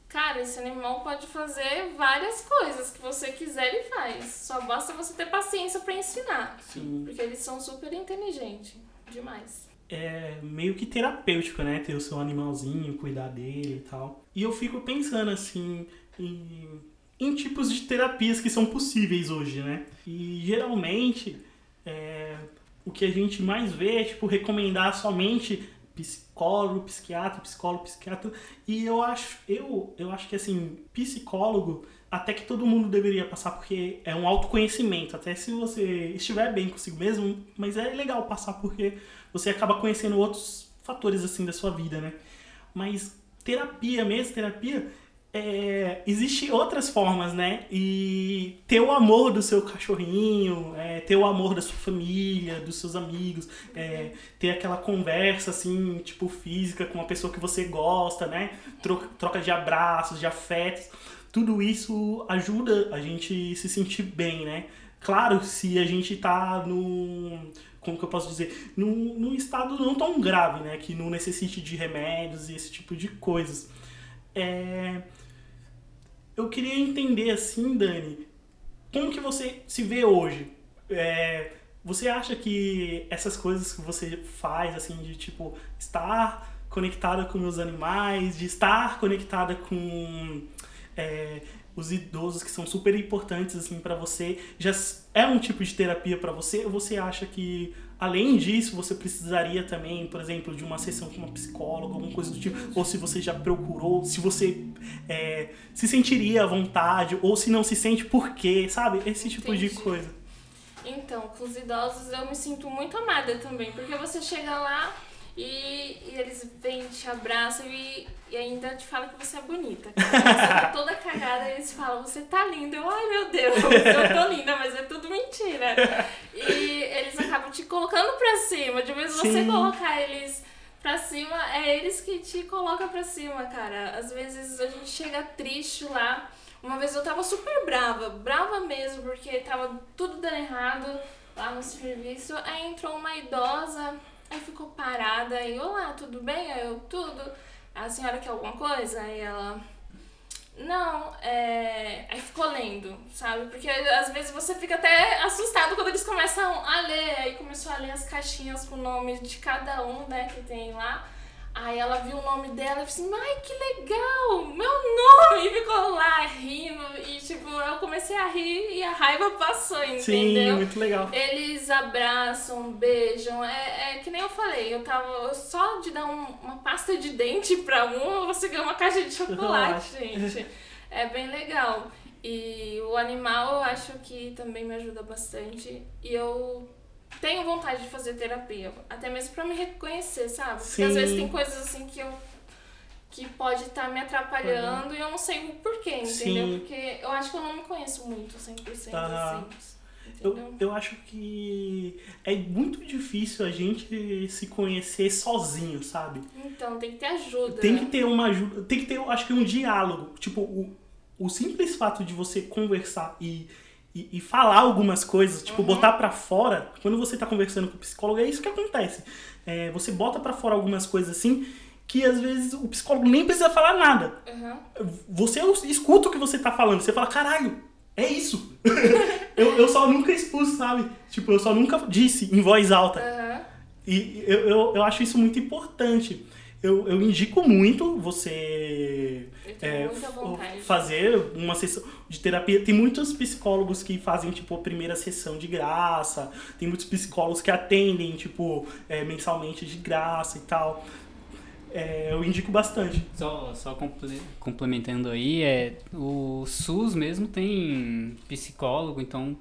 cara, esse animal pode fazer várias coisas que você quiser, ele faz. Só basta você ter paciência pra ensinar. Sim. Porque eles são super inteligentes. Demais. é meio que terapêutico, né? Ter o seu animalzinho, cuidar dele e tal. E eu fico pensando assim em, em tipos de terapias que são possíveis hoje, né? E geralmente é, o que a gente mais vê é tipo recomendar somente psicólogo, psiquiatra, psicólogo, psiquiatra. E eu acho, eu, eu acho que assim, psicólogo até que todo mundo deveria passar, porque é um autoconhecimento, até se você estiver bem consigo mesmo, mas é legal passar porque você acaba conhecendo outros fatores assim da sua vida, né? Mas terapia mesmo, terapia, é, existe outras formas, né? E ter o amor do seu cachorrinho, é, ter o amor da sua família, dos seus amigos, é, ter aquela conversa assim, tipo física com uma pessoa que você gosta, né? Troca, troca de abraços, de afetos tudo isso ajuda a gente se sentir bem, né? Claro, se a gente tá num. Como que eu posso dizer? Num, num estado não tão grave, né? Que não necessite de remédios e esse tipo de coisas. É... Eu queria entender, assim, Dani, como que você se vê hoje? É... Você acha que essas coisas que você faz, assim, de tipo, estar conectada com meus animais, de estar conectada com é, os idosos que são super importantes assim para você já é um tipo de terapia para você ou você acha que além disso você precisaria também por exemplo de uma sessão com uma psicóloga alguma coisa do tipo ou se você já procurou se você é, se sentiria à vontade ou se não se sente por quê? Sabe? Esse tipo Entendi. de coisa. Então, com os idosos eu me sinto muito amada também, porque você chega lá e, e eles vêm, te abraçam e, e ainda te falam que você é bonita. Você tá toda cagada e eles falam, você tá linda. Eu, ai meu Deus, eu tô linda, mas é tudo mentira. E eles acabam te colocando pra cima. De vez você Sim. colocar eles pra cima, é eles que te colocam pra cima, cara. Às vezes a gente chega triste lá. Uma vez eu tava super brava, brava mesmo, porque tava tudo dando errado lá no serviço. Aí entrou uma idosa, aí ficou parada, aí, olá, tudo bem? Aí eu, tudo. A senhora quer alguma coisa? Aí ela. Não, é. Aí ficou lendo, sabe? Porque às vezes você fica até assustado quando eles começam a ler. Aí começou a ler as caixinhas com o nome de cada um, né, que tem lá. Aí ela viu o nome dela e falou assim, ai que legal, meu nome! E ficou lá rindo. E tipo, eu comecei a rir e a raiva passou, sim entendeu? muito legal Eles abraçam, beijam. É, é que nem eu falei, eu tava. Só de dar um- uma pasta de dente pra um, você ganha uma caixa de chocolate, gente. É bem legal. E o animal eu acho que também me ajuda bastante. E eu tenho vontade de fazer terapia. Até mesmo pra me reconhecer, sabe? Porque às Sim. vezes tem coisas assim que eu. Que pode estar me atrapalhando e eu não sei o porquê, entendeu? Sim. Porque eu acho que eu não me conheço muito 100% Aham. assim. Entendeu? Eu, eu acho que é muito difícil a gente se conhecer sozinho, sabe? Então, tem que ter ajuda. Tem né? que ter uma ajuda, tem que ter, eu acho que um diálogo. Tipo, o, o simples fato de você conversar e, e, e falar algumas coisas, tipo, Uhum. botar pra fora, quando você tá conversando com o psicólogo, é isso que acontece. É, você bota pra fora algumas coisas assim que às vezes o psicólogo nem precisa falar nada. Aham. Você escuta o que você tá falando, você fala, caralho, é isso. eu, eu só nunca expus, sabe? Tipo, eu só nunca disse em voz alta. Aham. E eu, eu, eu acho isso muito importante. Eu, eu indico muito você é, muita f- vontade. fazer uma sessão de terapia. Tem muitos psicólogos que fazem, tipo, a primeira sessão de graça. Tem muitos psicólogos que atendem, tipo, é, mensalmente de graça e tal. É, eu indico bastante. Só, só comple- complementando aí, é, o SUS mesmo tem psicólogo, então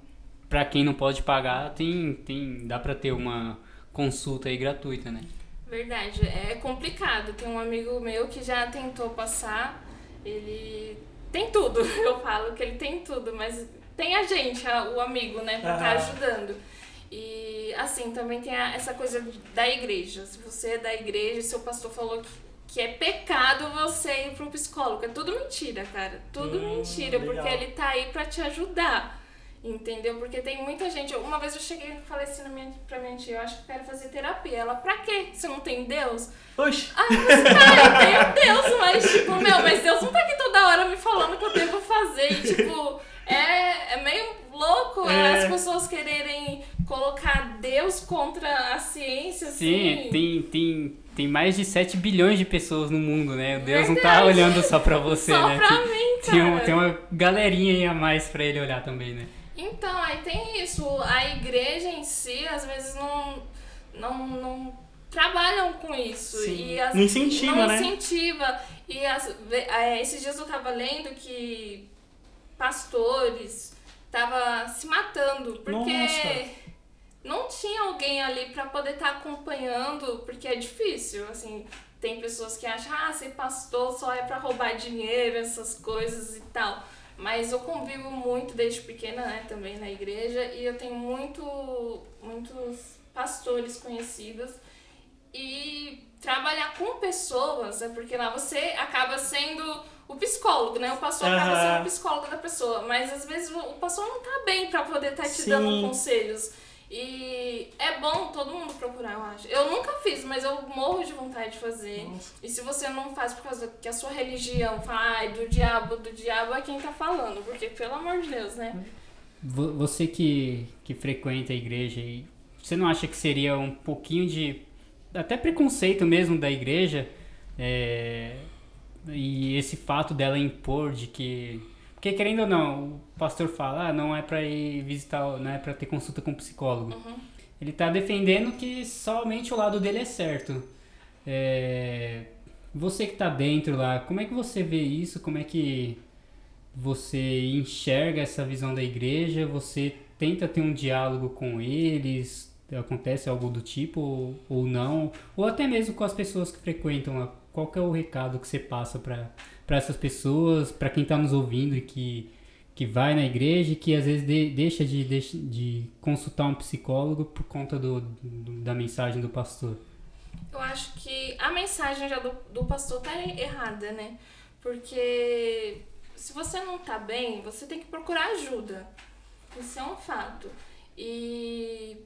pra quem não pode pagar, tem, tem, dá pra ter uma consulta aí gratuita, né? Verdade, é complicado. Tem um amigo meu que já tentou passar, ele tem tudo. Eu falo que ele tem tudo, mas tem a gente, a- o amigo, né, pra estar Ah. ajudando. E assim, também tem a- essa coisa da igreja. Se você é da igreja, seu pastor falou que, que é pecado você ir para um psicólogo. É tudo mentira, cara. Tudo Hum, mentira, legal. porque ele tá aí pra te ajudar. Entendeu? Porque tem muita gente. Uma vez eu cheguei e falei assim na minha, pra minha tia: eu acho que eu quero fazer terapia. Ela, pra quê? Você não tem Deus? Oxe, Aí eu falei, cara, eu tenho Deus, mas tipo, meu, mas Deus não tá aqui toda E, tipo, é, é meio louco É. as pessoas quererem colocar Deus contra a ciência, Sim, assim. tem, tem, tem mais de 7 bilhões de pessoas no mundo, né? Deus não tá Verdade. olhando só pra você, Só né? pra Tem- mim, Tem, um- cara. tem uma galerinha aí a mais pra ele olhar também, né? Então, aí tem isso. A igreja em si, às vezes, não, não, não trabalham com isso. Sim. E as- Não incentiva, não né? incentiva. E as- é, esses dias eu tava lendo que pastores estavam se matando. Porque Nossa. não tinha alguém ali pra poder estar acompanhando, porque é difícil, assim... Tem pessoas que acham, ah, ser pastor só é pra roubar dinheiro, essas coisas e tal. Mas eu convivo muito desde pequena, né, também na igreja, e eu tenho muito, muitos pastores conhecidos. E trabalhar com pessoas é porque lá você acaba sendo o psicólogo, né? O pastor acaba sendo o psicólogo da pessoa, mas às vezes o pastor não tá bem pra poder estar te Sim. dando conselhos. E é bom todo mundo procurar, eu acho. Eu nunca fiz, mas eu morro de vontade de fazer. Nossa. E se você não faz por causa que a sua religião fala, ai, do diabo, do diabo é quem tá falando. Porque, pelo amor de Deus, né? Vo- Você que, que frequenta a igreja, e você não acha que seria um pouquinho de. até preconceito mesmo da igreja? é, e esse fato dela impor de que. Porque querendo ou não, o pastor fala, ah, não é pra ir visitar, não é pra ter consulta com o psicólogo. Ele tá defendendo que somente o lado dele é certo. É, você que tá dentro lá, como é que você vê isso? Como é que você enxerga essa visão da igreja? Você tenta ter um diálogo com eles? Acontece algo do tipo ou, ou não? Ou até mesmo com as pessoas que frequentam lá? Qual que é o recado que você passa para essas pessoas, para quem está nos ouvindo e que, que vai na igreja e que às vezes de- deixa de, deixa de consultar um psicólogo por conta do, do- da mensagem do pastor? Eu acho que a mensagem já do, do pastor tá errada, né? Porque se você não tá bem, você tem que procurar ajuda. Isso é um fato. E,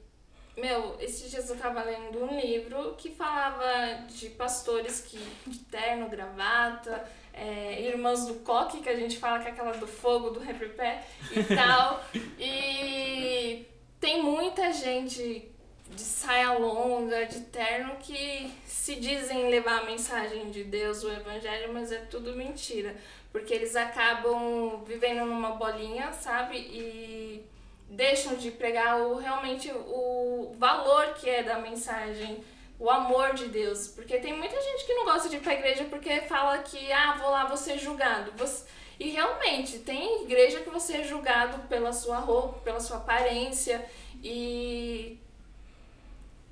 meu, esses dias eu tava lendo um livro que falava de pastores que de terno, gravata, é, irmãs do coque, que a gente fala que é aquela do fogo, do repipé e tal. E tem muita gente de saia longa, de terno, que se dizem levar a mensagem de Deus, o evangelho, mas é tudo mentira. Porque eles acabam vivendo numa bolinha, sabe? E deixam de pregar o, realmente o valor que é da mensagem, o amor de Deus. Porque tem muita gente que não gosta de ir pra igreja porque fala que, ah, vou lá, vou ser julgado. Você- E realmente, tem igreja que você é julgado pela sua roupa, pela sua aparência. E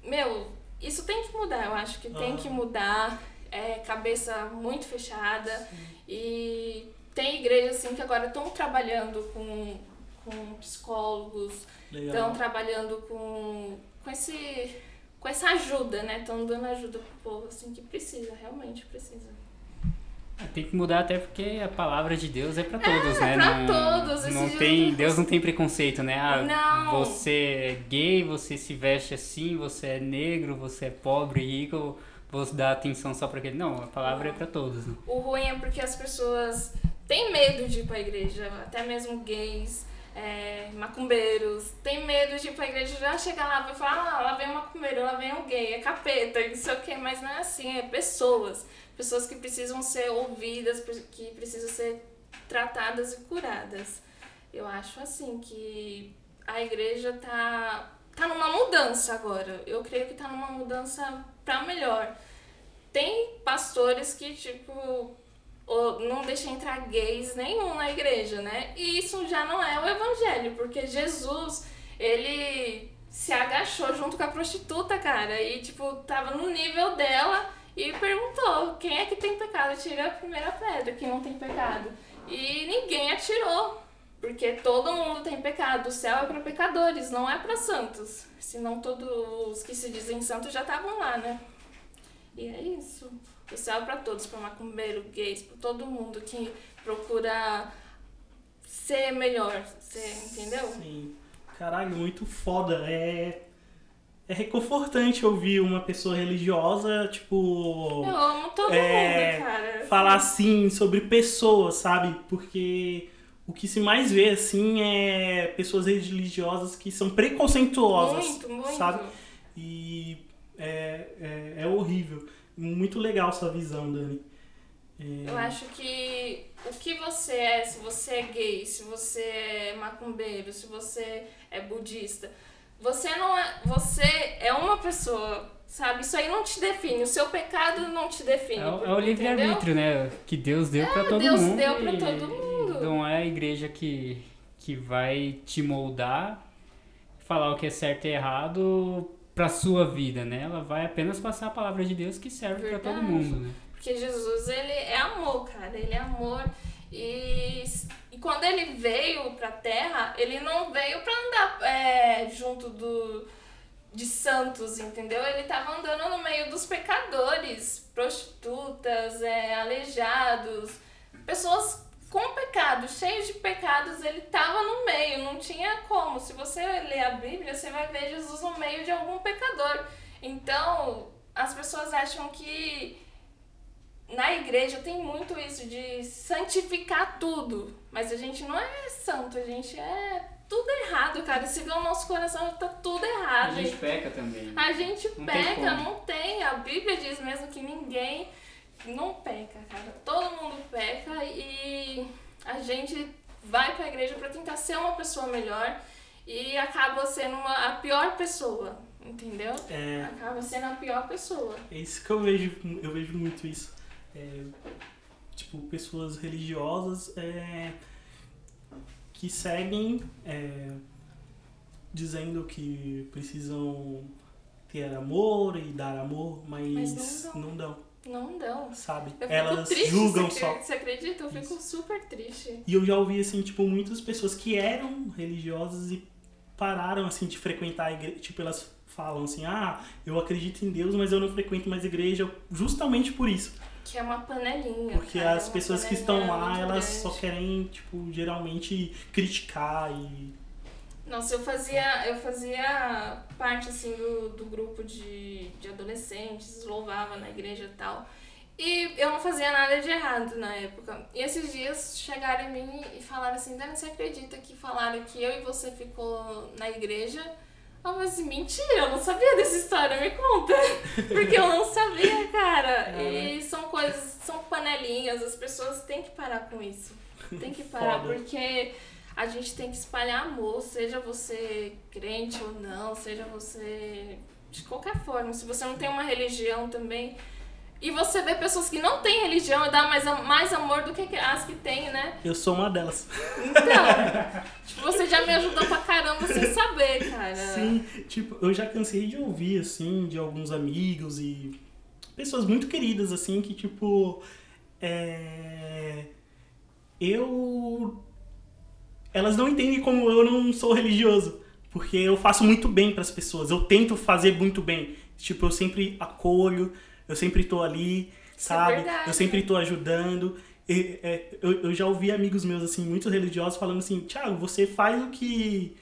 meu, isso tem que mudar, eu acho que tem Ah. que mudar. É cabeça muito fechada. E tem igrejas assim que agora estão trabalhando com, com psicólogos, estão trabalhando com, com esse. Com essa ajuda, né? Estão dando ajuda pro povo assim que precisa, realmente precisa. Tem que mudar até porque a palavra de Deus é pra todos, né? pra não, todos, esse Não dia tem, eu- Deus não tem preconceito, né? Ah, Não. você é gay, você se veste assim, você é negro, você é pobre, rico, vou dar atenção só pra aquele. Não, a palavra é pra todos, né? O ruim é porque as pessoas têm medo de ir pra igreja, até mesmo gays, é, macumbeiros, tem medo de ir pra igreja, já chega lá e falar, ah, lá vem um macumbeiro, lá vem um gay, é capeta, não sei o que, mas não é assim, é pessoas. Pessoas que precisam ser ouvidas, que precisam ser tratadas e curadas. Eu acho assim que a igreja tá, tá numa mudança agora. Eu creio que tá numa mudança pra melhor. Tem pastores que, tipo, não deixam entrar gays nenhum na igreja, né? E isso já não é o evangelho, porque Jesus, ele se agachou junto com a prostituta, cara, e, tipo, tava no nível dela e perguntou: quem é que tem pecado? Tira a primeira pedra, quem não tem pecado. E ninguém atirou. Porque todo mundo tem pecado. O céu é para pecadores, não é para santos. Senão todos os que se dizem santos já estavam lá, né? E é isso. O céu é para todos, para macumbeiro, gays, para todo mundo que procura ser melhor, ser, entendeu? Sim. Caralho, muito foda. É. É reconfortante ouvir uma pessoa religiosa, tipo. Eu amo todo É, mundo, cara. falar assim sobre pessoas, sabe? Porque o que se mais vê, assim, é pessoas religiosas que são preconceituosas, Muito, muito. sabe? E é, é, é horrível. Muito legal sua visão, Dani. É, Eu acho que o que você é, se você é gay, se você é macumbeiro, se você é budista, você não é. Você é uma pessoa, sabe? Isso aí não te define. O seu pecado não te define. É, o- é o livre-arbítrio, né? Que Deus deu pra todo Deus mundo. deu pra e- todo mundo. Não é a igreja que, que vai te moldar, falar o que é certo e errado pra sua vida, né? Ela vai apenas passar a palavra de Deus que serve pra todo mundo, né? Porque Jesus, ele é amor, cara. Ele é amor. E, e quando ele veio pra terra, ele não veio pra andar é, junto do, de santos, entendeu? Ele tava andando no meio dos pecadores, prostitutas, é, aleijados, pessoas com pecados, cheios de pecados, ele tava no meio, não tinha como. Se você ler a Bíblia, você vai ver Jesus no meio de algum pecador. Então, as pessoas acham que na igreja tem muito isso de santificar tudo, mas a gente não é santo, a gente é tudo errado, cara. Se vê o nosso coração, tá tudo errado. peca também. A gente Não tem peca, como. não tem. A Bíblia diz mesmo que ninguém não peca, cara. Todo mundo peca e a gente vai pra igreja pra tentar ser uma pessoa melhor e acaba sendo uma, a pior pessoa, entendeu? é, Acaba sendo a pior pessoa. É isso que eu vejo, eu vejo muito isso. É, tipo, pessoas religiosas é, que seguem é, dizendo que precisam ter amor e dar amor, mas, Mas não não dão, Não dão. sabe? Eu Elas triste, julgam você, só. Você acredita? Eu fico super triste. E eu já ouvi, assim, tipo, muitas pessoas que eram religiosas e pararam, assim, de frequentar a igreja. Tipo, elas falam assim, ah, eu acredito em Deus, mas eu não frequento mais igreja justamente por isso. Que é uma panelinha. Porque cara, as uma pessoas que estão lá, elas grande. só querem, tipo, geralmente criticar e. Nossa, eu fazia, eu fazia parte assim do, do grupo de, de adolescentes, louvava na igreja e tal. E eu não fazia nada de errado na época. E esses dias chegaram em mim e falaram assim, Dani, você acredita que falaram que eu e você ficou na igreja? Eu falei assim, mentira, eu não sabia dessa história, me conta. Porque eu não sabia, cara. E são coisas, são panelinhas, as pessoas têm que parar com isso. Tem que parar, Foda. porque a gente tem que espalhar amor, seja você crente ou não, seja você de qualquer forma. Se você não tem uma religião também. E você vê pessoas que não têm religião e dá mais, mais amor do que as que têm, né? Eu sou uma delas. Então, tipo, você já me ajudou pra caramba sem saber, cara. Sim, tipo, eu já cansei de ouvir, assim, de alguns amigos e pessoas muito queridas, assim, que, tipo, é... eu. Elas não entendem como eu não sou religioso. Porque eu faço muito bem pras pessoas. Eu tento fazer muito bem. Tipo, eu sempre acolho, eu sempre tô ali, Isso é sabe? verdade. eu sempre tô ajudando. E, é, eu, eu já ouvi amigos meus, assim, muito religiosos, falando assim: Thiago, você faz o que.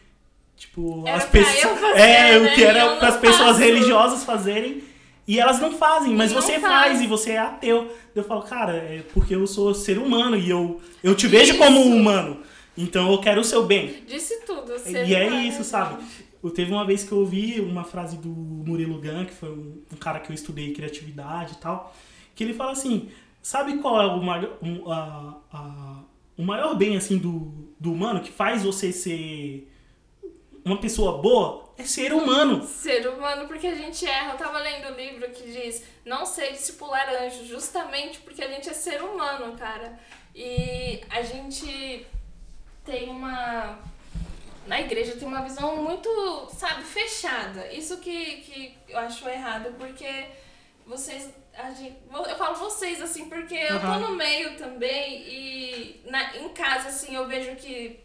Tipo, Era as pessoas. é, né? o que era para as pessoas religiosas fazerem. E elas não fazem, mas não você faz. faz e você é ateu. Eu falo, cara, é porque eu sou ser humano e eu, eu te vejo como Isso. um humano. Então eu quero o seu bem. Disse tudo. E é isso, sabe? gente. Eu teve uma vez que eu ouvi uma frase do Murilo Gun, que foi um, um cara que eu estudei criatividade e tal, que ele fala assim: sabe qual é o maior, um, a- a- o maior bem assim do, do humano que faz você ser uma pessoa boa? É ser humano. Ser humano, porque a gente erra. Eu tava lendo um livro que diz não sei discipular anjos, justamente porque a gente é ser humano, cara. E a gente tem uma. Na igreja tem uma visão muito, sabe, fechada. Isso que, que eu acho errado, porque vocês. A gente, eu falo vocês assim, porque eu tô no meio também e na, em casa, assim, eu vejo que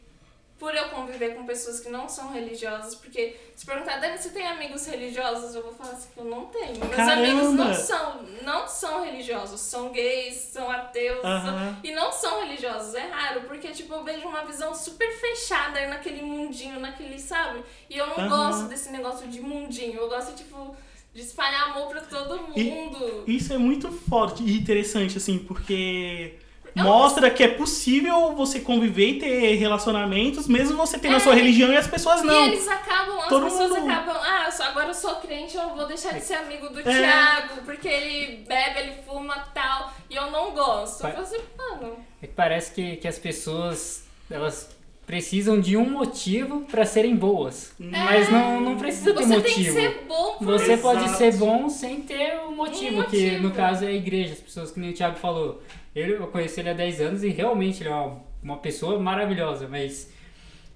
por eu conviver com pessoas que não são religiosas, porque se perguntar, Dani, você tem amigos religiosos? Eu vou falar assim, que eu não tenho. Meus Caramba! amigos não são, não são religiosos, são gays, são ateus, Aham. são- e não são religiosos. É raro, porque tipo, eu vejo uma visão super fechada aí naquele mundinho, naquele, sabe? E eu não Aham. gosto desse negócio de mundinho, eu gosto, tipo, de espalhar amor pra todo E- mundo. Isso é muito forte e interessante, assim, porque Mostra que é possível você conviver e ter relacionamentos, mesmo você tendo a É. sua religião e as pessoas não. E eles acabam, as Todo pessoas mundo- acabam, ah, agora eu sou crente, eu vou deixar de ser amigo do É. Thiago, porque ele bebe, ele fuma tal, e eu não gosto. Eu falo assim, mano, É que parece que, que as pessoas elas precisam de um motivo pra serem boas. Mas não, não precisa ter você tem que motivo. ser bom por Você pode ser bom sem ter um motivo, Um que motivo. no caso é a igreja, as pessoas que nem o Thiago falou. Ele, eu conheci ele há 10 anos e realmente ele é uma, uma pessoa maravilhosa, mas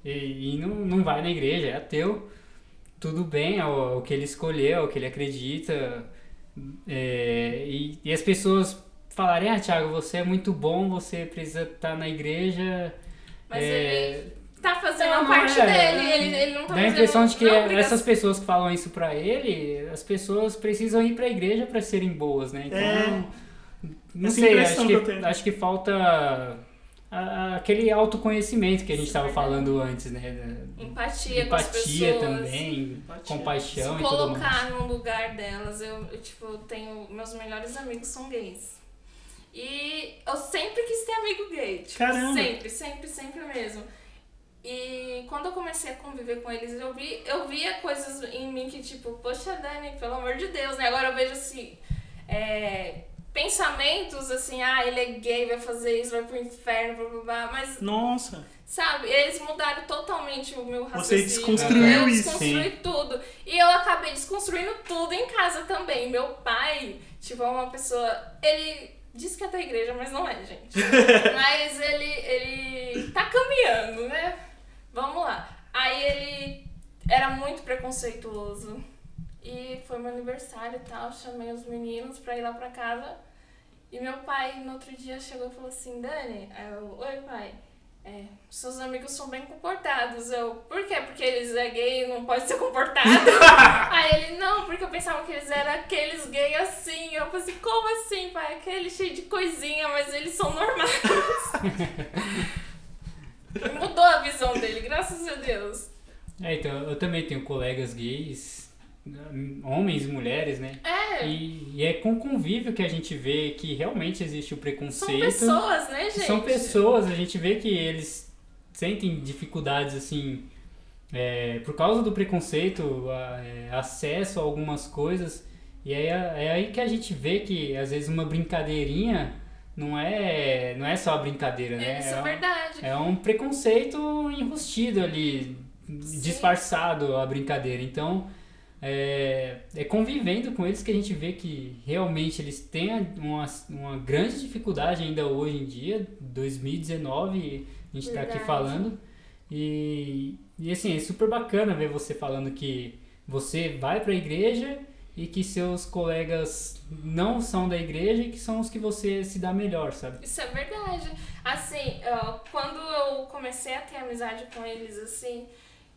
e, e não, não vai na igreja, é ateu. Tudo bem, é o, o que ele escolheu, é o que ele acredita. É, e, e as pessoas falarem, ah, Thiago, você é muito bom, você precisa estar na igreja. Mas é, ele tá fazendo não, a parte é. dele, ele, ele não tá Dá a impressão de que é essas pessoas que falam isso pra ele, as pessoas precisam ir pra igreja pra serem boas, né? Então, É. não Essa sei, impressão acho que eu que, tenho. acho que falta aquele autoconhecimento que a gente é estava verdade. falando antes, né? Empatia, com as Empatia pessoas. também, Empatia. compaixão se e tudo mais. colocar no lugar delas. Eu, eu, tipo, tenho. Meus melhores amigos são gays. E eu sempre quis ter amigo gay. Tipo, Caramba. Sempre, sempre, sempre mesmo. E quando eu comecei a conviver com eles, eu vi, eu via coisas em mim que, tipo, poxa, Dani, pelo amor de Deus, né? Agora eu vejo assim. é, pensamentos assim, ah, ele é gay, vai fazer isso, vai pro inferno, blá blá blá. Mas Nossa. Sabe, eles mudaram totalmente o meu raciocínio. desconstruiu eu isso. desconstruí tudo. E eu acabei desconstruindo tudo em casa também. Meu pai, tipo, é uma pessoa. Ele diz que é da igreja, mas não é, gente. mas ele, ele tá caminhando, né? Vamos lá. Aí ele era muito preconceituoso. E foi meu aniversário e tal, chamei os meninos pra ir lá pra casa. E meu pai, no outro dia, chegou e falou assim, Dani, eu, oi pai, é, seus amigos são bem comportados. Eu, por quê? Porque eles é gay e não pode ser comportado? aí ele, não, porque eu pensava que eles eram aqueles gay assim. Eu falei assim, como assim, pai? Aquele cheio de coisinha, mas eles são normais. Mudou a visão dele, graças a Deus. É, então, eu também tenho colegas gays, homens e mulheres, né? É, E, e é com o convívio que a gente vê que realmente existe o são preconceito. pessoas, né, gente? São pessoas, a gente vê que eles sentem dificuldades assim é, por causa do preconceito, a- é, acesso a algumas coisas. E aí, é é aí que a gente vê que às vezes uma brincadeirinha não é, não é só a brincadeira, né? Isso é um- verdade. é um preconceito enrustido ali, disfarçado a brincadeira. Então, é, é convivendo com eles que a gente vê que realmente eles têm uma, uma grande dificuldade ainda hoje em dia, 2019, a gente está aqui falando. E, e assim, é super bacana ver você falando que você vai para a igreja e que seus colegas não são da igreja e que são os que você se dá melhor, sabe? Isso é verdade. Assim, quando eu comecei a ter amizade com eles, assim,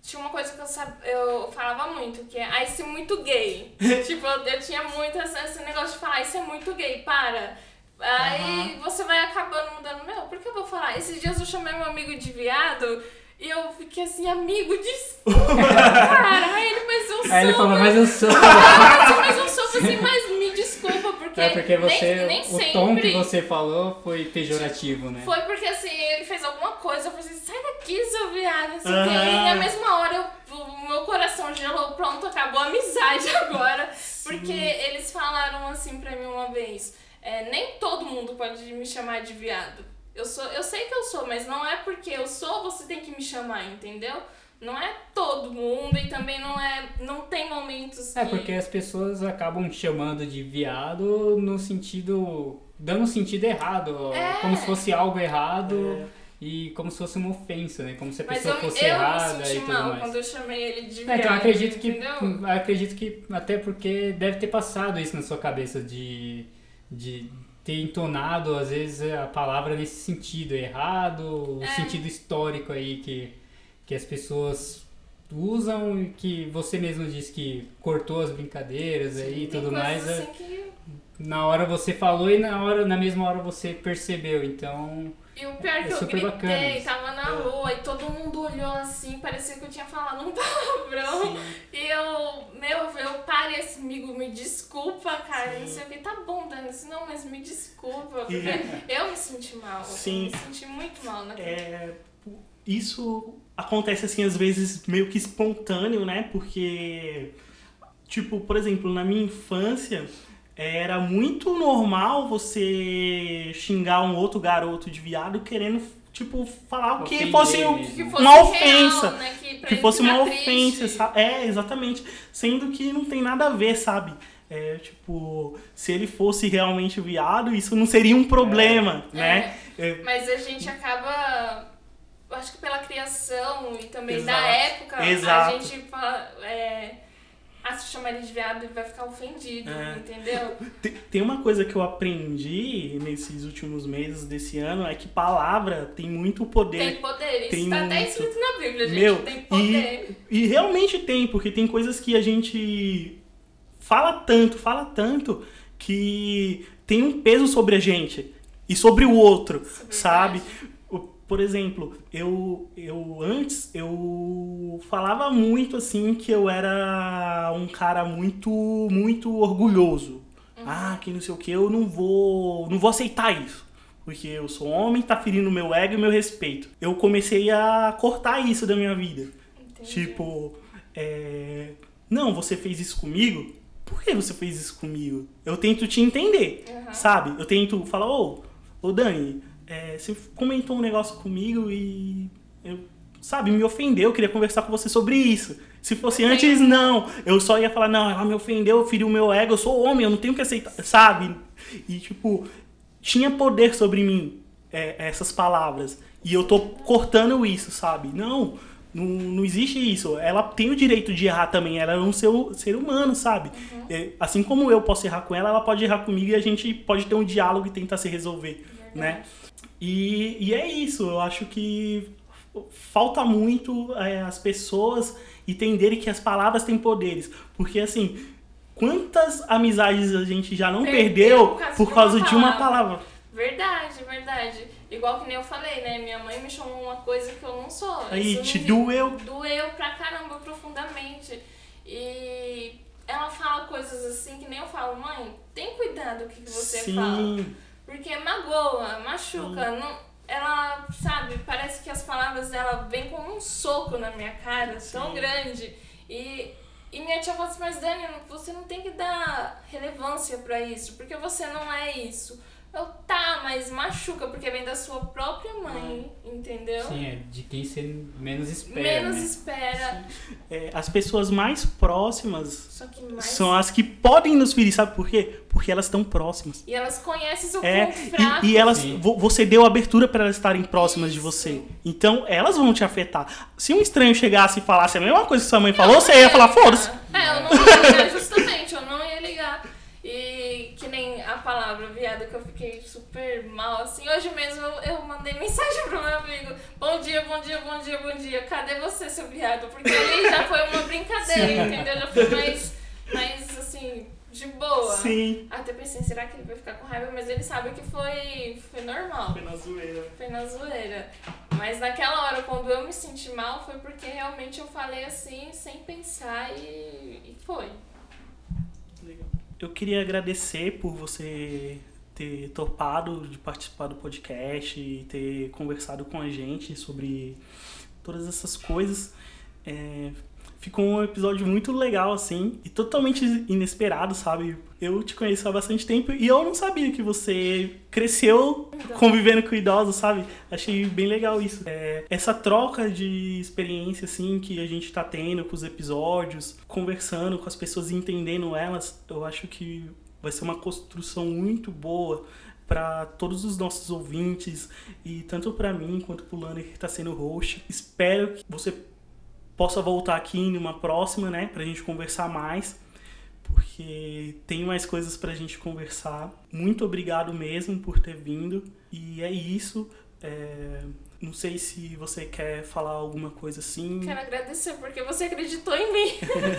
tinha uma coisa que eu, sab... eu falava muito, que é, ah, isso é muito gay. tipo, eu, eu tinha muito esse, negócio de falar, "Ah, isso é muito gay, para. Aí você vai acabando mudando, meu, por que eu vou falar? Esses dias eu chamei meu amigo de viado e eu fiquei assim, amigo, desculpa, cara. Aí ele, mas eu sou. Aí ele falou, mas eu sou. mas, mas eu sou assim, mas me desculpa, porque, É porque você, nem, nem o sempre. tom que você falou foi pejorativo, né? Foi porque assim, ele fez alguma coisa, eu falei assim, sai daqui, seu viado, não sei o quê. E na mesma hora eu- o meu coração gelou, pronto, acabou a amizade agora. Porque eles falaram assim pra mim uma vez, é, nem todo mundo pode me chamar de viado. Eu, sou, eu sei que eu sou, mas não é porque eu sou, você tem que me chamar, entendeu? Não é todo mundo e também não é. Não tem momentos que. É, porque as pessoas acabam chamando de viado no sentido. dando sentido errado, É. como se fosse algo errado e como se fosse uma ofensa, né? Como se a Mas pessoa eu, fosse eu errada me e senti tudo mal mais. quando eu chamei ele de É, então eu acredito que. entendeu? Acredito que até porque deve ter passado isso na sua cabeça de. de ter entonado, às vezes, a palavra nesse sentido errado, o É. sentido histórico aí que, que as pessoas usam e que você mesmo disse que cortou as brincadeiras aí e tudo mais. é- assim que Na hora você falou e na, hora, na mesma hora você percebeu, então. E o pior É que eu bacana gritei, isso. tava na rua e todo mundo olhou assim, parecia que eu tinha falado um palavrão. E eu, meu, eu parei assim, amigo, me desculpa, cara, não sei o que. Tá bom, Dani, assim, não, mas me desculpa, porque eu me senti mal. Sim. Eu me senti muito mal naquele É, isso acontece assim às vezes meio que espontâneo, né? Porque tipo, por exemplo, na minha infância era muito normal você xingar um outro garoto de viado querendo tipo falar o que fosse um- mesmo. Que fosse uma real, ofensa. né? Que, fosse uma ofensa, triste. sabe? É, exatamente. Sendo que não tem nada a ver, sabe? É, tipo, se ele fosse realmente viado, isso não seria um problema, né? É, Mas a gente acaba, acho que pela criação e também da Exato. época, Exato. a gente fala, é, ah, se chamar ele de viado, ele vai ficar ofendido, É. entendeu? Tem- Tem uma coisa que eu aprendi nesses últimos meses desse ano é que palavra tem muito poder. Tem poder, isso Tem tá até muito. escrito na Bíblia, gente, Meu, tem poder. E realmente tem, porque tem coisas que a gente fala tanto, fala tanto, que tem um peso sobre a gente e sobre o outro, Isso é sabe? verdade. Por exemplo, eu, eu antes eu falava muito assim que eu era um cara muito muito orgulhoso. Ah, que não sei o que, eu não vou, não vou aceitar isso. Porque eu sou homem, tá ferindo meu ego e meu respeito. Eu comecei a cortar isso da minha vida. Entendi. Tipo, é... não, você fez isso comigo? Por que você fez isso comigo? Eu tento te entender, Aham. sabe? Eu tento falar, ô, ô Dani, é, você comentou um negócio comigo e eu, sabe, me ofendeu, eu queria conversar com você sobre isso. Se fosse antes, não. Eu só ia falar, não, ela me ofendeu, feriu o meu ego, eu sou homem, eu não tenho que aceitar, sabe? E, tipo, tinha poder sobre mim é, essas palavras. E eu tô cortando isso, sabe? Não, não, não existe isso. Ela tem o direito de errar também. Ela é um ser, ser humano, sabe? É, assim como eu posso errar com ela, ela pode errar comigo e a gente pode ter um diálogo e tentar se resolver, né? E, e é isso. Eu acho que falta muito é, as pessoas entenderem que as palavras têm poderes. Porque, assim, quantas amizades a gente já não Perdeu perdeu, por causa por de causa uma de uma palavra. palavra? Verdade, verdade. Igual que nem eu falei, né? Minha mãe me chamou uma coisa que eu não sou. Aí, Isso te me doeu. Doeu pra caramba, profundamente. E ela fala coisas assim que nem eu falo, mãe, tem cuidado o que, que você fala. Porque magoa, machuca. Não, ela, sabe, parece que as palavras dela vêm como um soco na minha cara, tão Sim. grande. E, e minha tia fala assim, mas Dani, você não tem que dar relevância pra isso, porque você não é isso. Eu, tá, mas machuca, porque vem da sua própria mãe, entendeu? Sim, é de quem você menos espera, Menos né? espera. É, as pessoas mais próximas Só que mais. são as que podem nos ferir, sabe por quê? Porque elas estão próximas. E elas conhecem seu É, ponto fraco. e, e elas, Sim. você deu abertura para elas estarem próximas de Isso. você. Então, elas vão te afetar. Se um estranho chegasse e falasse a mesma coisa que sua mãe falou, você ia falar, foda-se. É, eu não ia ligar, justamente, eu não ia ligar. E que nem a palavra viado que eu fiquei super mal, assim. Hoje mesmo eu, eu mandei mensagem pro meu amigo. Bom dia, bom dia, bom dia, bom dia. Cadê você, seu viado? Porque ali já foi uma brincadeira, entendeu? Já foi mais, mais assim, de boa. Sim. Até pensei, será que ele vai ficar com raiva? Mas ele sabe que foi, foi normal. Foi na zoeira. Foi na zoeira. Mas naquela hora, quando eu me senti mal, foi porque realmente eu falei assim, sem pensar e, e foi. Eu queria agradecer por você ter topado de participar do podcast e ter conversado com a gente sobre todas essas coisas. É, ficou um episódio muito legal, assim, e totalmente inesperado, sabe? Eu te conheço há bastante tempo e eu não sabia que você cresceu convivendo com idosos, sabe? Achei bem legal isso. É, essa troca de experiência, assim, que a gente tá tendo com os episódios, conversando com as pessoas e entendendo elas, eu acho que vai ser uma construção muito boa para todos os nossos ouvintes e tanto para mim quanto pro Lander que tá sendo host. Espero que você possa voltar aqui numa próxima, né, pra gente conversar mais, porque tem mais coisas pra gente conversar. Muito obrigado mesmo por ter vindo e é isso. É, Não sei se você quer falar alguma coisa assim. Quero agradecer porque você acreditou em mim.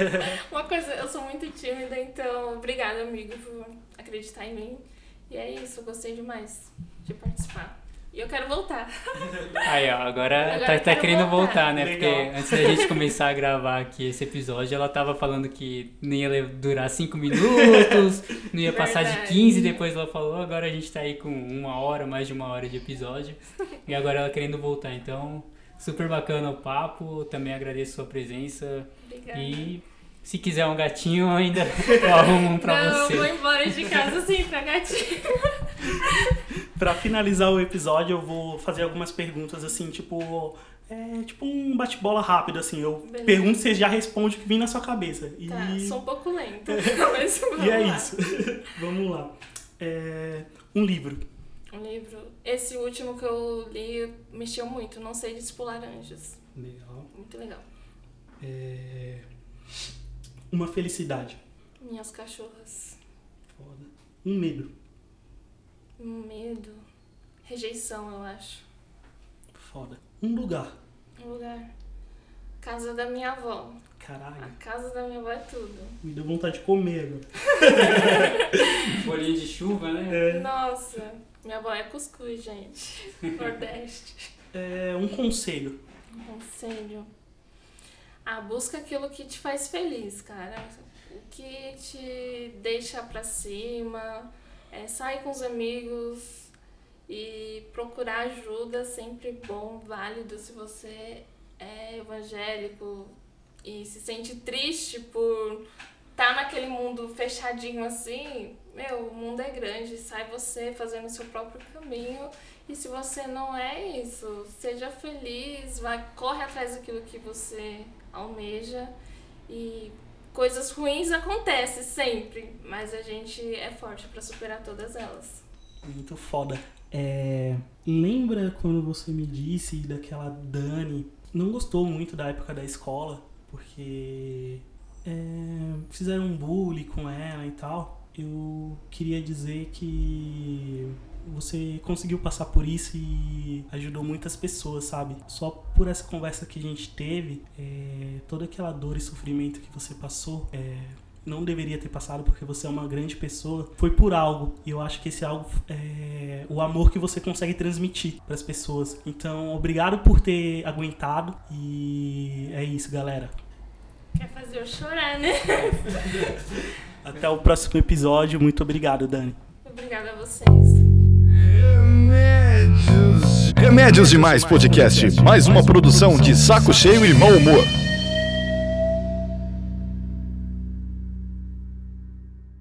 Uma coisa, eu sou muito tímida, então obrigada, amigo, por acreditar em mim. E é isso, gostei demais de participar. E eu quero voltar. Aí, ó, agora, Agora tá, tá querendo voltar, voltar. né? Legal. Porque antes da gente começar a gravar aqui esse episódio, ela tava falando que não ia durar 5 minutos, não ia passar de Verdade. 15, depois ela falou, agora a gente tá aí com uma hora, mais de uma hora de episódio. E agora ela querendo voltar. Então, super bacana o papo, também agradeço a sua presença. Obrigada. E se quiser um gatinho, ainda eu arrumo um pra não, você. vou embora de casa sem pra gatinho. Pra finalizar o episódio, eu vou fazer algumas perguntas assim, tipo. É tipo um bate-bola rápido, assim. Eu Beleza. pergunto e você já responde o que vem na sua cabeça. E, Tá, sou um pouco lenta. Mas vamos e é lá. isso. Vamos lá. É, um livro. Um livro. Esse último que eu li mexeu muito. Não sei de Laranjas. Legal. Muito legal. É, uma felicidade. Minhas cachorras. Foda. Um medo. Um medo. Rejeição, eu acho. Foda. Um lugar. Um lugar. Casa da minha avó. A Caralho. casa da minha avó é tudo. Me deu vontade de comer agora. Folhinha de chuva, né? Nossa, minha avó é cuscuz, gente. Nordeste. É, um conselho. Um Conselho. Ah, busca aquilo que te faz feliz, cara. O que te deixa pra cima. É, sai com os amigos e procurar ajuda sempre bom, válido se você é evangélico e se sente triste por estar naquele mundo fechadinho assim. Meu, o mundo é grande, sai você fazendo o seu próprio caminho. E se você não é isso, seja feliz, vai, corre atrás daquilo que você almeja. E coisas ruins acontecem sempre, mas a gente é forte pra superar todas elas. Muito foda. É, lembra quando você me disse daquela Dani? Não gostou muito da época da escola, porque é, fizeram um bullying com ela e tal. Eu queria dizer que você conseguiu passar por isso e ajudou muitas pessoas, sabe? Só por essa conversa que a gente teve, é, toda aquela dor e sofrimento que você passou, é, não deveria ter passado porque você é uma grande pessoa, foi por algo. E eu acho que esse algo é o amor que você consegue transmitir para as pessoas. Então, obrigado por ter aguentado e é isso, galera. Quer fazer eu chorar, né? Até o próximo episódio. Muito obrigado, Dani. Obrigada a vocês. Remédios Demais Podcast, mais uma produção de Saco Cheio e Mau Humor.